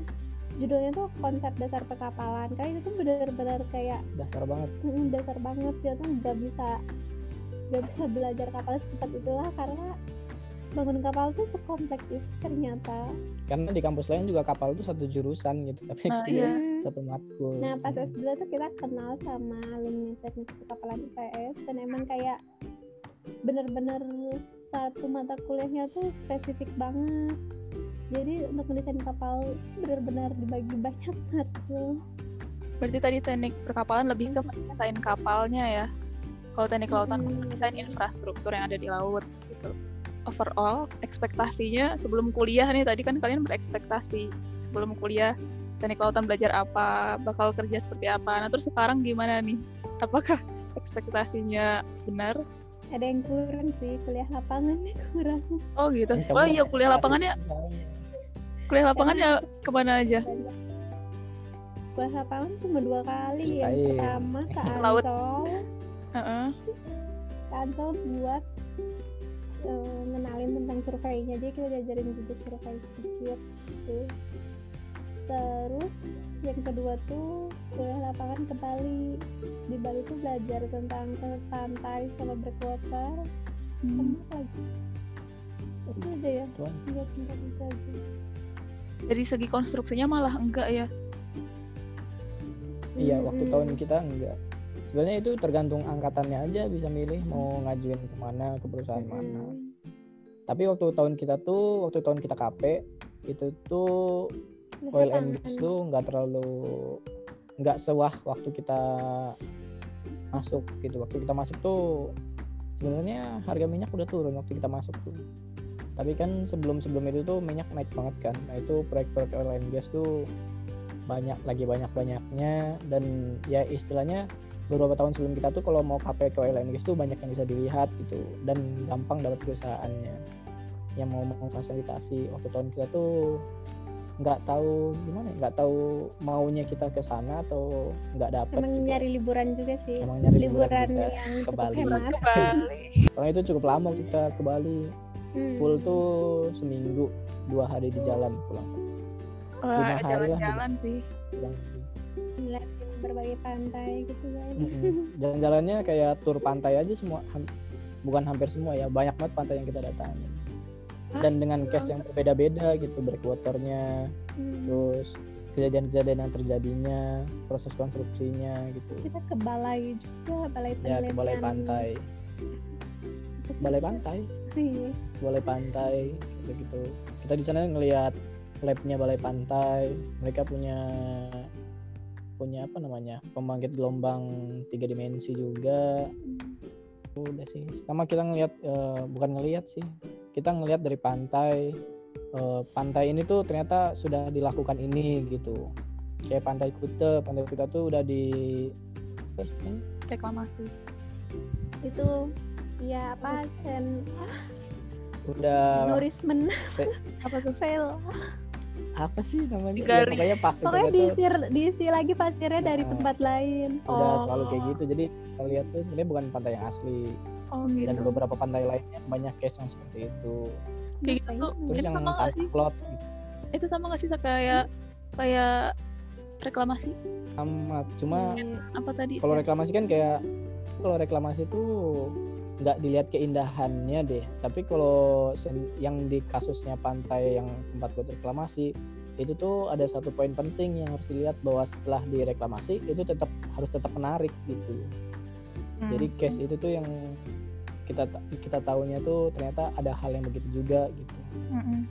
judulnya tuh konsep dasar perkapalan. Karena itu tuh benar-benar kayak dasar banget. Dasar banget. Dia tuh nggak bisa nggak bisa belajar kapal secepat itulah karena bangun kapal tuh sekompleks itu ternyata karena di kampus lain juga kapal itu satu jurusan gitu tapi Nah, dia iya. satu matkul Nah pas S2 tuh kita kenal sama alumni teknik perkapalan IPS dan emang kayak bener-bener satu mata kuliahnya tuh spesifik banget. Jadi untuk mendesain kapal bener-bener dibagi banyak matkul. Berarti tadi teknik perkapalan lebih ke mendesain kapalnya ya. Kalau teknik kelautan Hmm. mendesain infrastruktur yang ada di laut gitu. Overall, ekspektasinya sebelum kuliah nih tadi kan kalian berekspektasi sebelum kuliah teknik kelautan belajar apa, bakal kerja seperti apa. Nah terus sekarang gimana nih? Apakah ekspektasinya benar? Ada yang kurang sih kuliah lapangannya kurang. Oh gitu. Oh iya kuliah lapangannya, kuliah lapangannya ke mana aja? Kuliah lapangan cuma dua kali. Yang pertama ke Laut. Ancol. Ke Ancol buat eh, ngenalin tentang surveinya jadi kita diajarin juga survei sedikit gitu. terus yang kedua tuh kuliah lapangan ke Bali di Bali tuh belajar tentang ke pantai sama breakwater Hmm. lagi itu ada ya tiga tingkat itu aja Dari segi konstruksinya malah enggak ya. Iya, waktu Mm-mm. tahun kita enggak. Sebenarnya itu tergantung angkatannya aja bisa milih mau ngajuin ke mana ke perusahaan mana. Mm-mm. Tapi waktu tahun kita tuh, waktu tahun kita KP itu tuh oil and gas tuh nggak terlalu nggak sewah waktu kita masuk gitu. Waktu kita masuk tuh sebenarnya harga minyak udah turun waktu kita masuk tuh. Tapi kan sebelum sebelum itu tuh minyak naik banget kan. Nah itu proyek-proyek oil and gas tuh banyak lagi banyak banyaknya dan ya istilahnya beberapa tahun sebelum kita tuh kalau mau KP ke oil and gas tuh banyak yang bisa dilihat gitu dan gampang dapat perusahaannya yang mau memfasilitasi waktu tahun kita tuh nggak tahu gimana ya, nggak tahu maunya kita ke sana atau nggak dapet emang gitu. nyari liburan juga sih Emang nyari liburan liburan juga yang ke cukup Bali. Ke Bali. soalnya itu cukup lama kita ke Bali Hmm. full tuh seminggu dua hari di jalan pulang Wah, Lima hari lah jalan-jalan sih. pulang ngeliatin berbagai pantai gitu kan Mm-mm. jalan-jalannya kayak tur pantai aja semua ham- bukan hampir semua ya banyak banget pantai yang kita datangin dan dengan case yang berbeda-beda gitu breakwaternya Hmm. terus kejadian-kejadian yang terjadinya proses konstruksinya gitu. Kita ke balai juga balai ya ke balai pantai. Balai pantai? Iya. balai pantai gitu gitu. Kita di sana ngelihat labnya balai pantai. Mereka punya punya apa namanya pembangkit gelombang tiga dimensi juga udah sih sama kita ngelihat eh, bukan ngelihat sih kita ngelihat dari pantai eh, pantai ini tuh ternyata sudah dilakukan ini gitu kayak pantai Kute pantai Kute tuh udah di? Reklamasi. itu ya apa sen udah nourishment Apa tuh? fail apa sih namanya ya, pokoknya pas pokoknya tuh diisi diisi lagi pasirnya dari Nah. tempat lain udah Oh. selalu kayak gitu jadi kita lihat tuh sebenarnya bukan pantai yang asli Oh gitu. dan beberapa pantai lainnya banyak case yang seperti itu Kayak gitu. terus Itu yang sama nggak tanpa sih? plot gitu. Itu sama nggak sih kayak kayak reklamasi? sama cuma. Apa tadi? kalau reklamasi kan kayak kalau reklamasi tuh nggak dilihat keindahannya deh tapi kalau yang di kasusnya pantai yang tempat buat reklamasi itu tuh ada satu poin penting yang harus dilihat bahwa setelah direklamasi itu tetap harus tetap menarik gitu Hmm. jadi case itu tuh yang kita kita tahunya tuh ternyata ada hal yang begitu juga gitu. Hmm.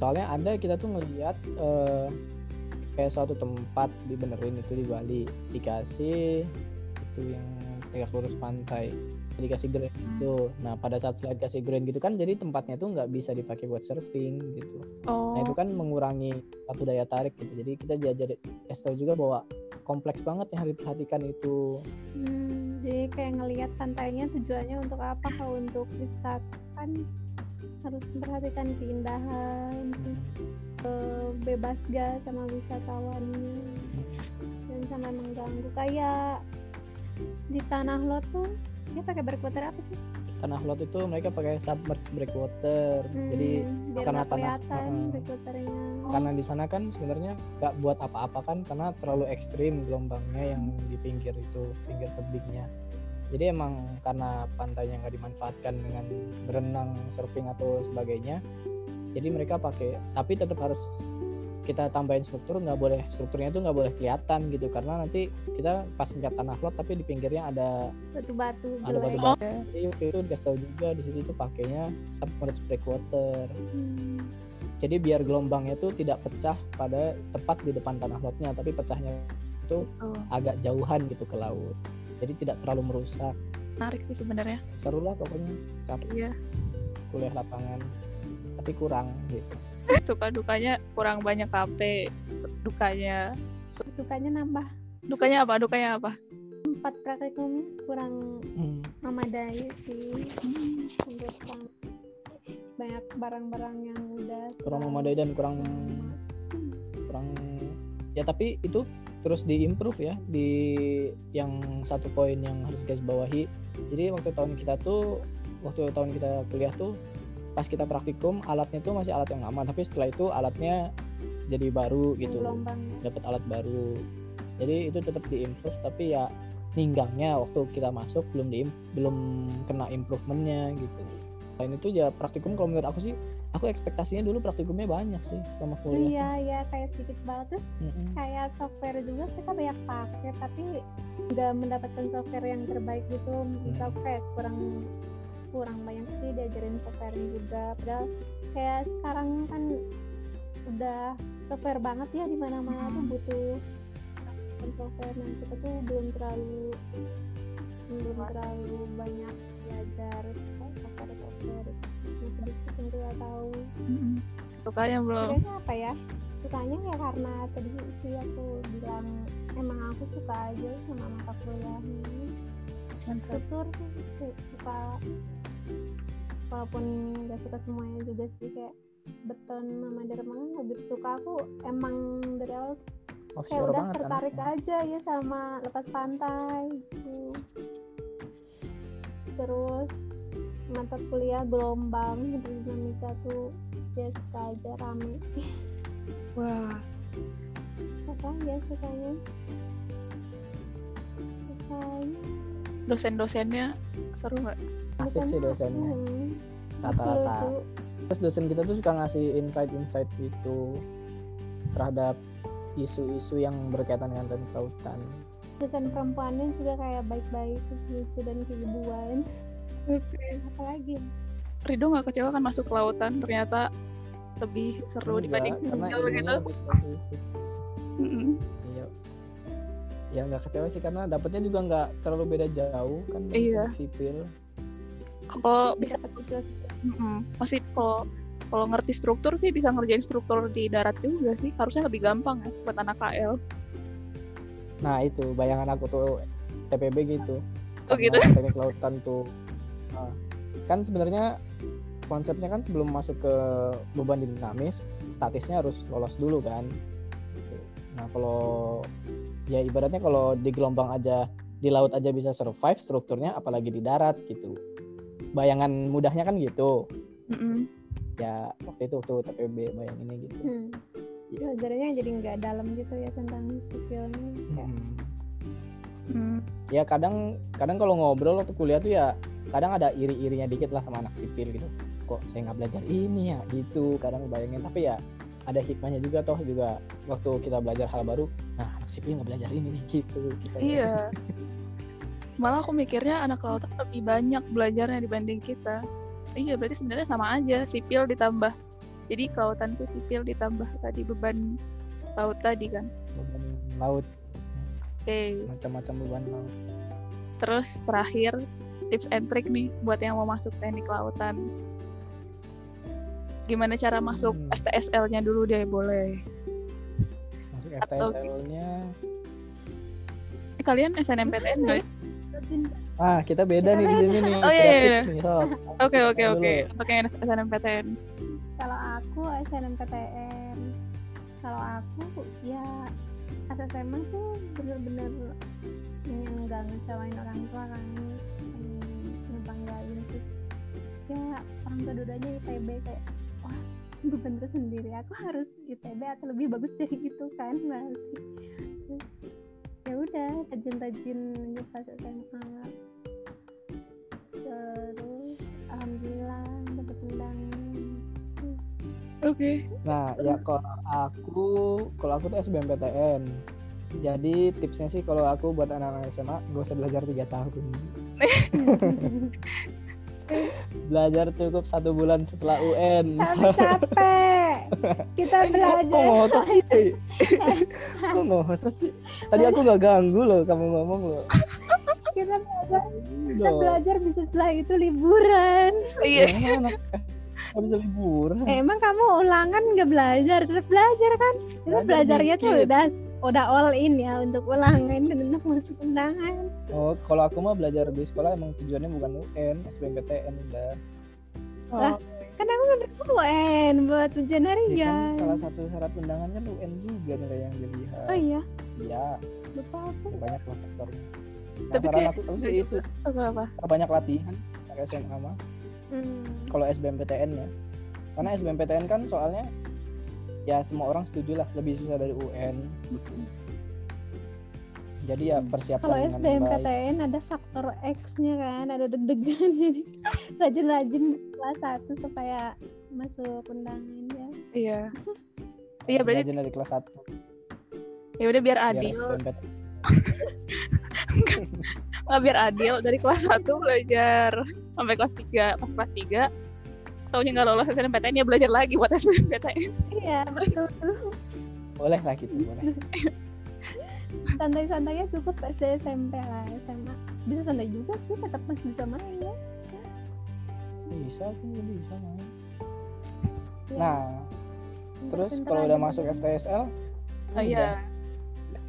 soalnya ada kita tuh ngelihat eh, kayak suatu tempat dibenerin itu di Bali dikasih itu yang tegak lurus pantai dikasih grand gitu nah pada saat setelah dikasih grand gitu kan jadi tempatnya tuh nggak bisa dipakai buat surfing gitu. Oh. nah itu kan mengurangi satu daya tarik gitu. Jadi kita diajar kasih tahu juga bahwa kompleks banget yang harus diperhatikan itu. Hmm, jadi kayak ngelihat pantainya tujuannya untuk apa? Kalau untuk wisata kan harus memperhatikan keindahan terus eh, bebas gas sama wisatawannya dan sama mengganggu kayak di tanah lot tuh dia pakai breakwater apa sih? tanah lot itu mereka pakai submerged breakwater jadi Hmm, biar karena tanah- breakwaternya. karena di sana kan sebenarnya nggak buat apa-apa kan karena terlalu ekstrim gelombangnya yang di pinggir itu pinggir tebingnya. Jadi emang karena pantainya nggak dimanfaatkan dengan berenang surfing atau sebagainya jadi mereka pakai tapi tetap harus kita tambahin struktur nggak boleh strukturnya itu nggak boleh kelihatan gitu. Karena nanti kita pas nggak tanah lot tapi di pinggirnya ada Batu-batu ada batu-batu. Jadi waktu itu dikasih tahu juga di situ tuh pakainya submerged breakwater. Hmm. jadi biar gelombangnya itu tidak pecah pada tepat di depan tanah lotnya tapi pecahnya itu Oh, agak jauhan gitu ke laut. Jadi tidak terlalu merusak. Menarik sih sebenarnya. seru lah pokoknya. Iya. kuliah lapangan tapi kurang gitu Suka dukanya kurang banyak KP. Dukanya Dukanya nambah dukanya apa? Dukanya apa? empat praktikumnya kurang Hmm. memadai sih untuk kan banyak barang-barang yang udah kurang memadai dan kurang kurang ya tapi itu terus diimprove ya di yang satu poin yang harus guys bawahi jadi waktu tahun kita tuh waktu tahun kita kuliah tuh pas kita praktikum alatnya tuh masih alat yang lama tapi setelah itu alatnya jadi baru gitu. Dapat alat baru. Jadi itu tetap diimprove tapi ya ninggangnya waktu kita masuk belum di belum kena improvementnya gitu. Lain itu ya praktikum kalau menurut aku sih, aku ekspektasinya dulu praktikumnya banyak sih selama kuliah. iya iya kayak sedikit banget. Terus Mm-mm. kayak software juga kita banyak pakai tapi nggak mendapatkan software yang terbaik gitu. Menurut aku kayak kurang kurang banyak sih diajarin software juga. Padahal kayak sekarang kan udah software banget ya di mana mana tuh butuh software. Dan kita tuh belum terlalu belum terlalu banyak belajar software software masih sedikit yang kita tahu sukanya belum. Sukanya apa ya? Sukanya ya karena tadi sih aku bilang emang aku suka aja sama mata kuliah ini. Struktur sih su- suka walaupun gak suka semuanya juga sih kayak beton sama dermaga lebih suka. Aku emang dari awal kayak Offshore udah tertarik anaknya. aja ya sama lepas pantai gitu. terus mata kuliah gelombang hidrodinamika tuh ya suka aja rame. Wah. Apa ya sukanya. Sukanya. Dosen-dosennya seru nggak Asik sih dosennya. hmm, Rata-rata. lucu-lucu. Terus dosen kita tuh suka ngasih insight-insight gitu terhadap isu-isu yang berkaitan dengan kelautan. dosen perempuannya juga kayak baik-baik lucu dan keibuan apalagi Rido nggak kecewa kan masuk ke lautan ternyata lebih seru Enggak, dibanding karena gitu. Iya. Ya nggak kecewa sih karena dapatnya juga nggak terlalu beda jauh kan Iya. sipil. Kalau bisa itu mm-mm. masih kalau kalau ngerti struktur sih bisa ngerjain struktur di darat juga sih harusnya lebih gampang ya buat anak KL Nah itu bayangan aku tuh TPB gitu. Oh, Karena gitu. Teknik kelautan tuh. Nah, kan sebenarnya konsepnya kan sebelum masuk ke beban dinamis, statisnya harus lolos dulu kan. Nah kalau ya ibaratnya kalau di gelombang aja di laut aja bisa survive strukturnya, apalagi di darat gitu. Bayangan mudahnya kan gitu. Mm-mm. Ya waktu itu tuh TPB bayanginnya gitu. hmm. pelajarannya jadi nggak dalam gitu ya tentang sipilnya kayak Hmm. Mm. ya kadang kadang kalau ngobrol waktu kuliah tuh ya kadang ada iri-irinya dikit lah sama anak sipil gitu kok saya nggak belajar ini ya gitu kadang bayangin tapi ya ada hikmahnya juga toh juga waktu kita belajar hal baru nah anak sipil nggak belajar ini nih gitu kita iya malah aku mikirnya anak kelautan lebih banyak belajarnya dibanding kita. Iya berarti sebenarnya sama aja sipil ditambah. Jadi kelautan itu sipil ditambah tadi beban laut tadi kan. Beban laut. Oke. Macam-macam beban laut. Terus terakhir tips and trick nih buat yang mau masuk teknik kelautan. Gimana cara masuk Hmm. STSL-nya dulu deh boleh. Masuk Atau FTSL-nya Eh, kalian SNMPTN nggak ya? Ah kita beda nih di sini nih Oh, iya, Kita iya, iya. oke oke oke. untuk yang SNMPTN kalau aku SNMPTN kalau aku ya pas SMA tuh bener-bener yang nggak ngecewain orang tua kan. Ngebanggain terus ya orang tua dudanya ITB kayak wah beban tersendiri aku harus ITB atau lebih bagus dari itu kan berarti. terus ya udah rajin-rajin aja pas SMA terus alhamdulillah dapat undangan oke Nah, ya kalau aku, kalau aku tuh SBMPTN. Jadi tipsnya sih kalau aku buat anak-anak SMA gak usah belajar tiga tahun. belajar cukup satu bulan setelah UN. tapi capek kita Kok belajar ngotot sih? Kok ngotot sih? Tadi aku gak ganggu loh kamu ngomong loh. kita belajar kita Loh, belajar bisa setelah itu liburan iya gimana anak Gak bisa liburan. eh, emang kamu ulangan nggak belajar tetap belajar kan itu Belajar belajarnya tuh udah udah all in ya untuk ulangan dan untuk masuk undangan Oh, kalau aku mah belajar di sekolah emang tujuannya bukan UN, SBMPTN udah. Lah, kan aku ngambil UN buat ujian Ya, harian kan salah satu syarat undangan kan UN juga nilai yang dilihat. oh iya Iya, lupa aku ya banyak lah faktornya. Nah, Tapi saran kayak- aku tahu sih itu apa apa banyak latihan pakai SMA mah. Hmm. Kalau SBMPTN ya, karena SBMPTN kan soalnya ya semua orang setuju lah lebih susah dari UN. Jadi ya persiapan Kalau. SBMPTN ada faktor X-nya kan, ada deg-degan jadi rajin-rajin kelas 1 supaya masuk undangan ya. Iya. Iya berarti Belajar dari kelas 1 ya udah biar biar adil. SBMPTN. Nggak biar adil dari kelas 1 belajar sampai kelas 3. Pas kelas 3 taunya nggak lolos SNMPTN ya belajar lagi buat SBMPTN. Iya, betul. Boleh lah gitu, boleh. Santai-santainya cukup SD SMP lah, SMA. Bisa santai juga sih, tetap masih bisa main ya. Bisa tuh, bisa. Nah, Ya, Nah, terus pinter-pinter kalau udah masuk. FTSL, Oh iya. udah,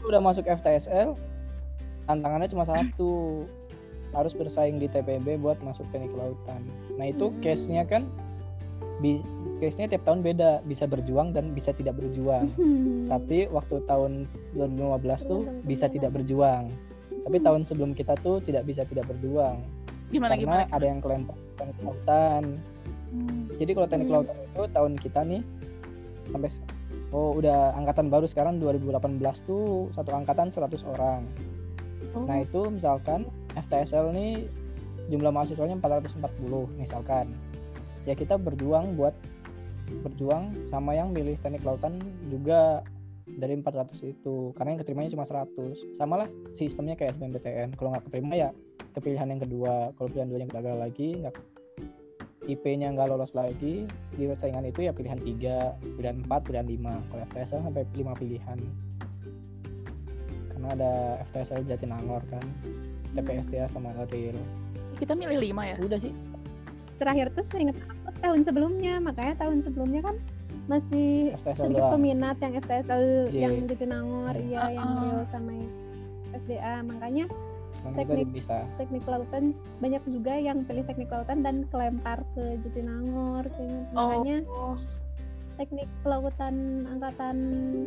udah masuk FTSL, tantangannya cuma satu, harus bersaing di TPB buat masuk teknik kelautan. Nah itu Hmm. case-nya kan, bi case-nya tiap tahun beda, bisa berjuang dan bisa tidak berjuang. Hmm. Tapi waktu tahun 2015 tuh bisa tidak berjuang. Tapi tahun sebelum kita tuh tidak bisa tidak berjuang Gimana karena gimana? ada yang kelempar teknik kelautan. Hmm. Jadi kalau teknik Hmm. kelautan itu tahun kita nih sampai oh udah angkatan baru sekarang 2018 tuh satu angkatan 100 orang. Oh. Nah, itu misalkan FTSL nih jumlah mahasiswanya 440 misalkan. Ya kita berjuang buat berjuang sama yang milih teknik kelautan juga dari 400 itu. Karena yang keterimanya cuma 100 sama lah sistemnya kayak SBMPTN kalau nggak keterima ya kepilihan yang kedua. Kalau pilihan dua yang gagal lagi nggak IP-nya nggak lolos lagi di saingan itu ya pilihan 3 pilihan 4 pilihan 5 kalau FTSL sampai 5 pilihan. Karena ada FTSL Jatinangor kan TPSTA sama Real Kita milih 5 ya. udah sih Terakhir tuh saya ingat aku tahun sebelumnya, makanya tahun sebelumnya kan masih FTSL sedikit doang peminat yang FTSL J. yang di Jatinangor, Hmm. iya yang Ah. Rio sama SDA. Makanya teknik- bisa teknik kelautan banyak juga yang pilih teknik kelautan dan kelempar ke Jatinangor kayak gitu. Oh. Makanya Oh. Teknik kelautan angkatan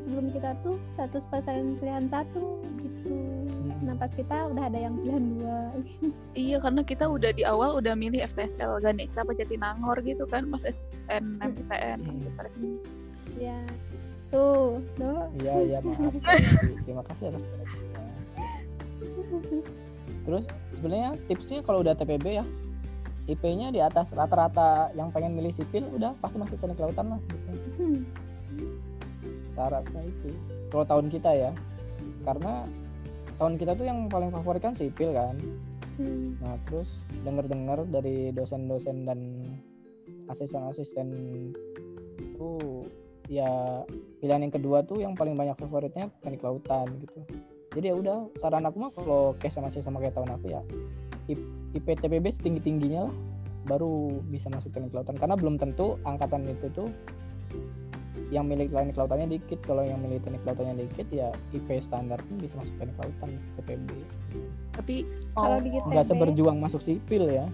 sebelum kita tuh 100% pilihan satu gitu. Hmm. Nah pas kita udah ada yang pilihan dua. Iya karena kita udah di awal udah milih FTSL Ganesha apa Jatinangor gitu kan pas SNMPTN pas Hmm. kita resmi. ya tuh, tuh. Iya iya maaf. Terima kasih atas. Terus sebenarnya tipsnya kalau udah TPB ya IP-nya di atas rata-rata yang pengen milih sipil udah pasti masuk teknik kelautan lah gitu. Hmm. Syaratnya itu. Kalau tahun kita ya. Karena tahun kita tuh yang paling favorit kan sipil kan. Hmm. Nah, terus dengar-dengar dari dosen-dosen dan asisten-asisten tuh ya pilihan yang kedua tuh yang paling banyak favoritnya teknik lautan gitu. Jadi ya udah saran aku mah kalau case sama sama kayak tahun aku ya IPTPB setinggi-tingginya lah. Baru bisa masuk teknik lautan karena belum tentu angkatan itu tuh yang milik teknik lautannya dikit. Kalau yang milik teknik lautannya dikit ya IP standar pun bisa masuk teknik lautan TPB Tapi Kalau oh, di nggak seberjuang masuk sipil ya.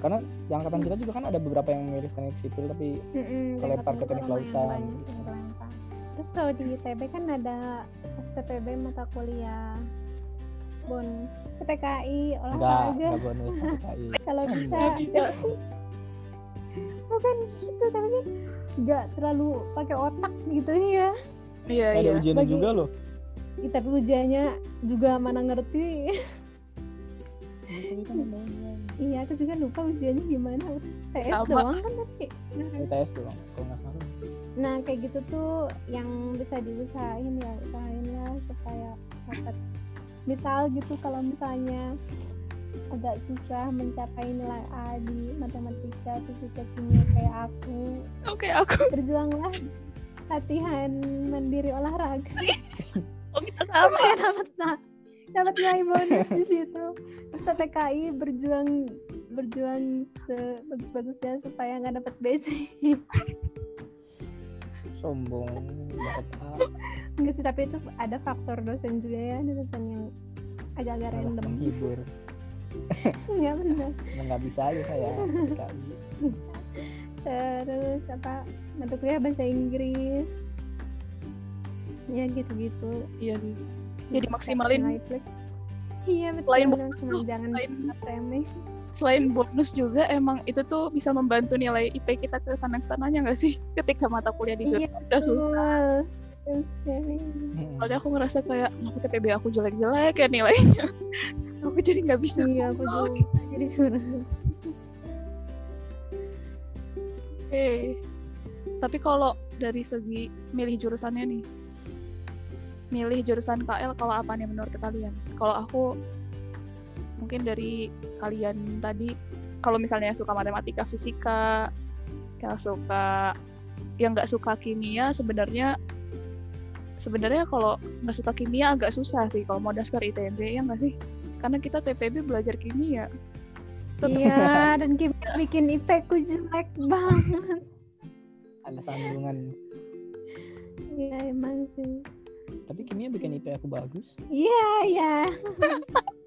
Karena di angkatan kita juga kan ada beberapa yang memilih teknik sipil tapi Mm-mm, kelempar ke teknik lautan. kelempar. Terus kalau di ITB kan ada STPB mata kuliah bonus PTKI olahraga. Enggak bonus PTKI. kalau bisa. Nggak bukan gitu tapi kan nggak terlalu pakai otak gitu ya. Iya ada iya. ujiannya Bagi- juga loh. Ih, tapi ujiannya juga mana ngerti. Kan iya aku juga lupa ujiannya gimana. TS Sama. doang kan tapi. UTS doang kalau nggak salah. Nah kayak gitu tuh yang bisa diusahain ya usahain lah supaya dapat misal gitu kalau misalnya agak susah mencapai nilai A di matematika fisika kimia kayak aku Oke aku. berjuanglah latihan mandiri olahraga Oh kita sama. ya dapat nah, dapat nilai bonus di situ terus TTKI berjuang berjuang sebagus-bagusnya supaya nggak dapat BC sombong A Enggak sih, tapi itu ada faktor dosen juga ya, dosen yang agak-agak random. menghibur Iya benar. Emang nggak bisa aja saya Terus apa? Mata kuliah bahasa Inggris. Ya gitu-gitu. Iya. Jadi maksimalin. Iya betul. Tuh, jangan remeh. Selain bonus juga emang itu tuh bisa membantu nilai IP kita ke sana sananya nggak sih? Ketika mata kuliah di Iya, udah susah. Soalnya aku ngerasa kayak aku TPB aku jelek-jelek ya nilainya aku jadi nggak bisa iya aku Oh, juga jadi curhat Oke. Tapi kalau dari segi milih jurusannya nih, milih jurusan KL kalau apa nih menurut kalian? Kalau aku mungkin dari kalian tadi, kalau misalnya suka matematika, fisika, yang suka yang nggak suka kimia sebenarnya sebenarnya kalau nggak suka kimia agak susah sih kalau mau daftar ITB ya nggak sih? Karena kita TPB belajar kimia. iya dan kimia bikin IP ku jelek banget. Ada sambungan. Iya emang sih. Tapi kimia bikin IP aku bagus. Iya iya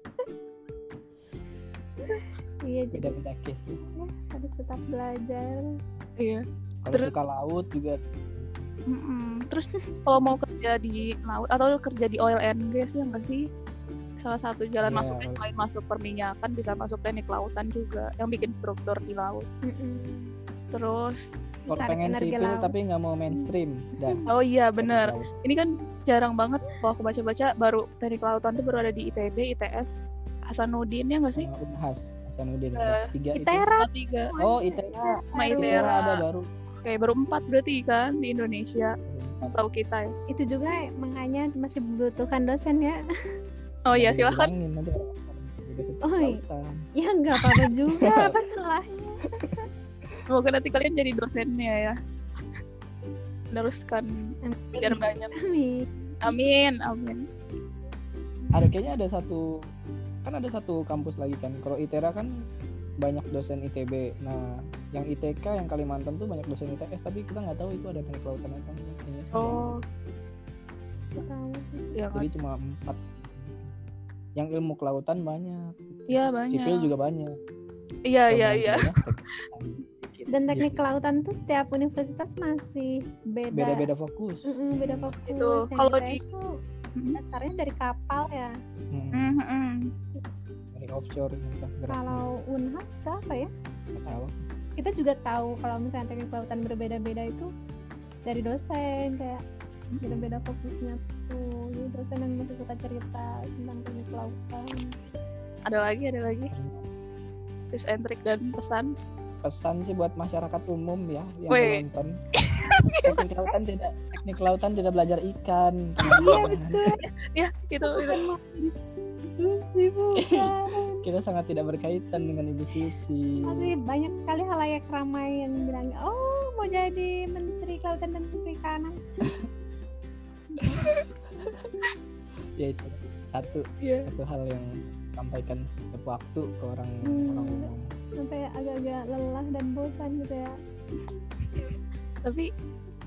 iya jadi beda-beda case ya. ya, harus tetap belajar Iya. kalau Terus- suka laut juga Mm-mm. Terus kalau mau kerja di laut atau kerja di oil and gas ya nggak sih? Salah satu jalan Iya, masuknya selain masuk perminyakan bisa masuk teknik lautan juga yang bikin struktur di laut. Mm-mm. Terus kalau pengen sipil laut. tapi nggak mau mainstream dan oh iya bener ini kan jarang banget kalau aku baca-baca baru teknik lautan tuh baru ada di ITB, ITS, Hasanuddin ya nggak sih? Unhas Hasanuddin Eh, tiga itu Itera tiga. oh ITERA Sama Baru. ITERA. ada baru Oke baru empat berarti kan di Indonesia tahu kita ya. itu juga makanya masih membutuhkan dosen ya Oh iya silahkan. juga setiap Oh, iya. ya nggak apa-apa juga apa salahnya Semoga nanti kalian jadi dosennya ya. Meneruskan biar banyak. Amin. Amin, amin. ada kayaknya ada satu kan ada satu kampus lagi kan. Kalau ITERA kan banyak dosen ITB nah yang ITK yang Kalimantan tuh banyak dosen ITS tapi kita nggak tahu itu ada teknik lautan atau enggak Oh, tahu ya jadi cuma empat. Yang ilmu kelautan banyak. Iya banyak. sipil juga banyak. Iya iya iya. dan teknik Gitu. kelautan tuh setiap universitas masih beda. Beda-beda fokus. Mm-mm, beda fokus. Itu, kalau di- tuh. Dasarnya dari kapal ya. Hmm, Mhm. dari offshore gitu kalau unhas apa ya? Nggak tahu. Kita juga tahu kalau misalnya teknik kelautan berbeda-beda itu dari dosen kayak beda-beda fokusnya tuh. Jadi dosen yang masih suka cerita tentang teknik kelautan. Ada lagi, ada lagi. Tips and trick dan pesan. Pesan sih buat masyarakat umum ya yang Weh. menonton teknik lautan tidak teknik lautan tidak belajar ikan iya betul Ya, itu itu. kita sangat tidak berkaitan dengan ibu Susi masih banyak sekali halayak ramai yang bilang oh mau jadi menteri kelautan dan perikanan ya itu satu Iya. satu hal yang sampaikan setiap waktu ke orang Hmm. orang umum sampai agak-agak lelah dan bosan gitu ya Tapi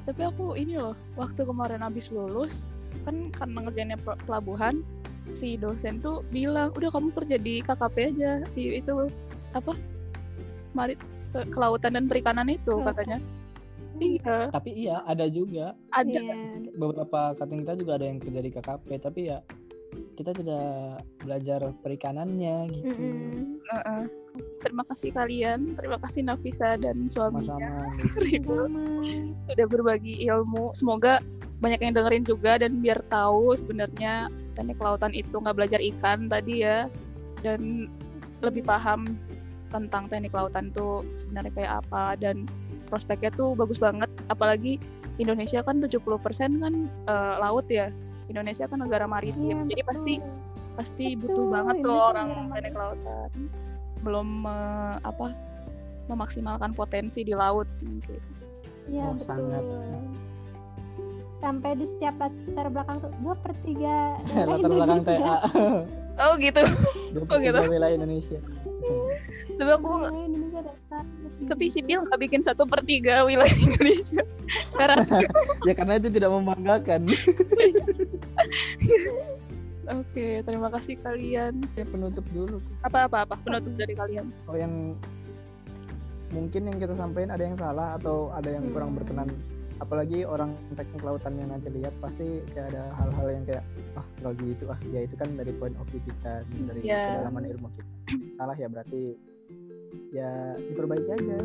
tapi aku ini loh, waktu kemarin habis lulus kan karena ngerjainnya pe- pelabuhan, si dosen tuh bilang, "Udah kamu kerja di KKP aja di itu apa? Marit ke- kelautan dan perikanan itu Kelautan. katanya." Iya, tapi iya ada juga ada. Iya. beberapa kating kita juga ada yang kerja di KKP tapi ya kita tidak belajar perikanannya gitu Mm-mm. Heeh. Terima kasih kalian, terima kasih Nafisa dan suaminya sama-sama. Ridho Sama. sudah berbagi ilmu. Semoga banyak yang dengerin juga dan biar tahu sebenarnya teknik kelautan itu nggak belajar ikan tadi ya dan lebih paham tentang teknik lautan tuh sebenarnya kayak apa dan prospeknya tuh bagus banget apalagi Indonesia kan 70% kan eh, laut ya Indonesia kan negara maritim Iya, jadi betul. pasti pasti Betul, butuh banget tuh orang maritim. lautan belum eh, apa memaksimalkan potensi di laut mungkin Iya Oh, betul. sangat. Sampai di setiap latar belakang tuh dua per tiga daerah latar belakang. TA oh gitu dua Oh, gitu. wilayah Indonesia tapi aku dasar. tapi sipil nggak bikin satu per tiga wilayah Indonesia. Karena ya karena itu tidak membanggakan. Oke terima kasih kalian. Ya penutup dulu. Apa apa apa? Penutup dari kalian. Kalau yang mungkin yang kita sampaikan ada yang salah atau ada yang kurang Hmm. berkenan apalagi orang teknik lautan yang nanti lihat pasti kayak ada hal-hal yang kayak ah nggak gitu ah. Ya itu kan dari point of view kita dari Iya. kedalaman ilmu kita. Salah ya berarti ya diperbaiki aja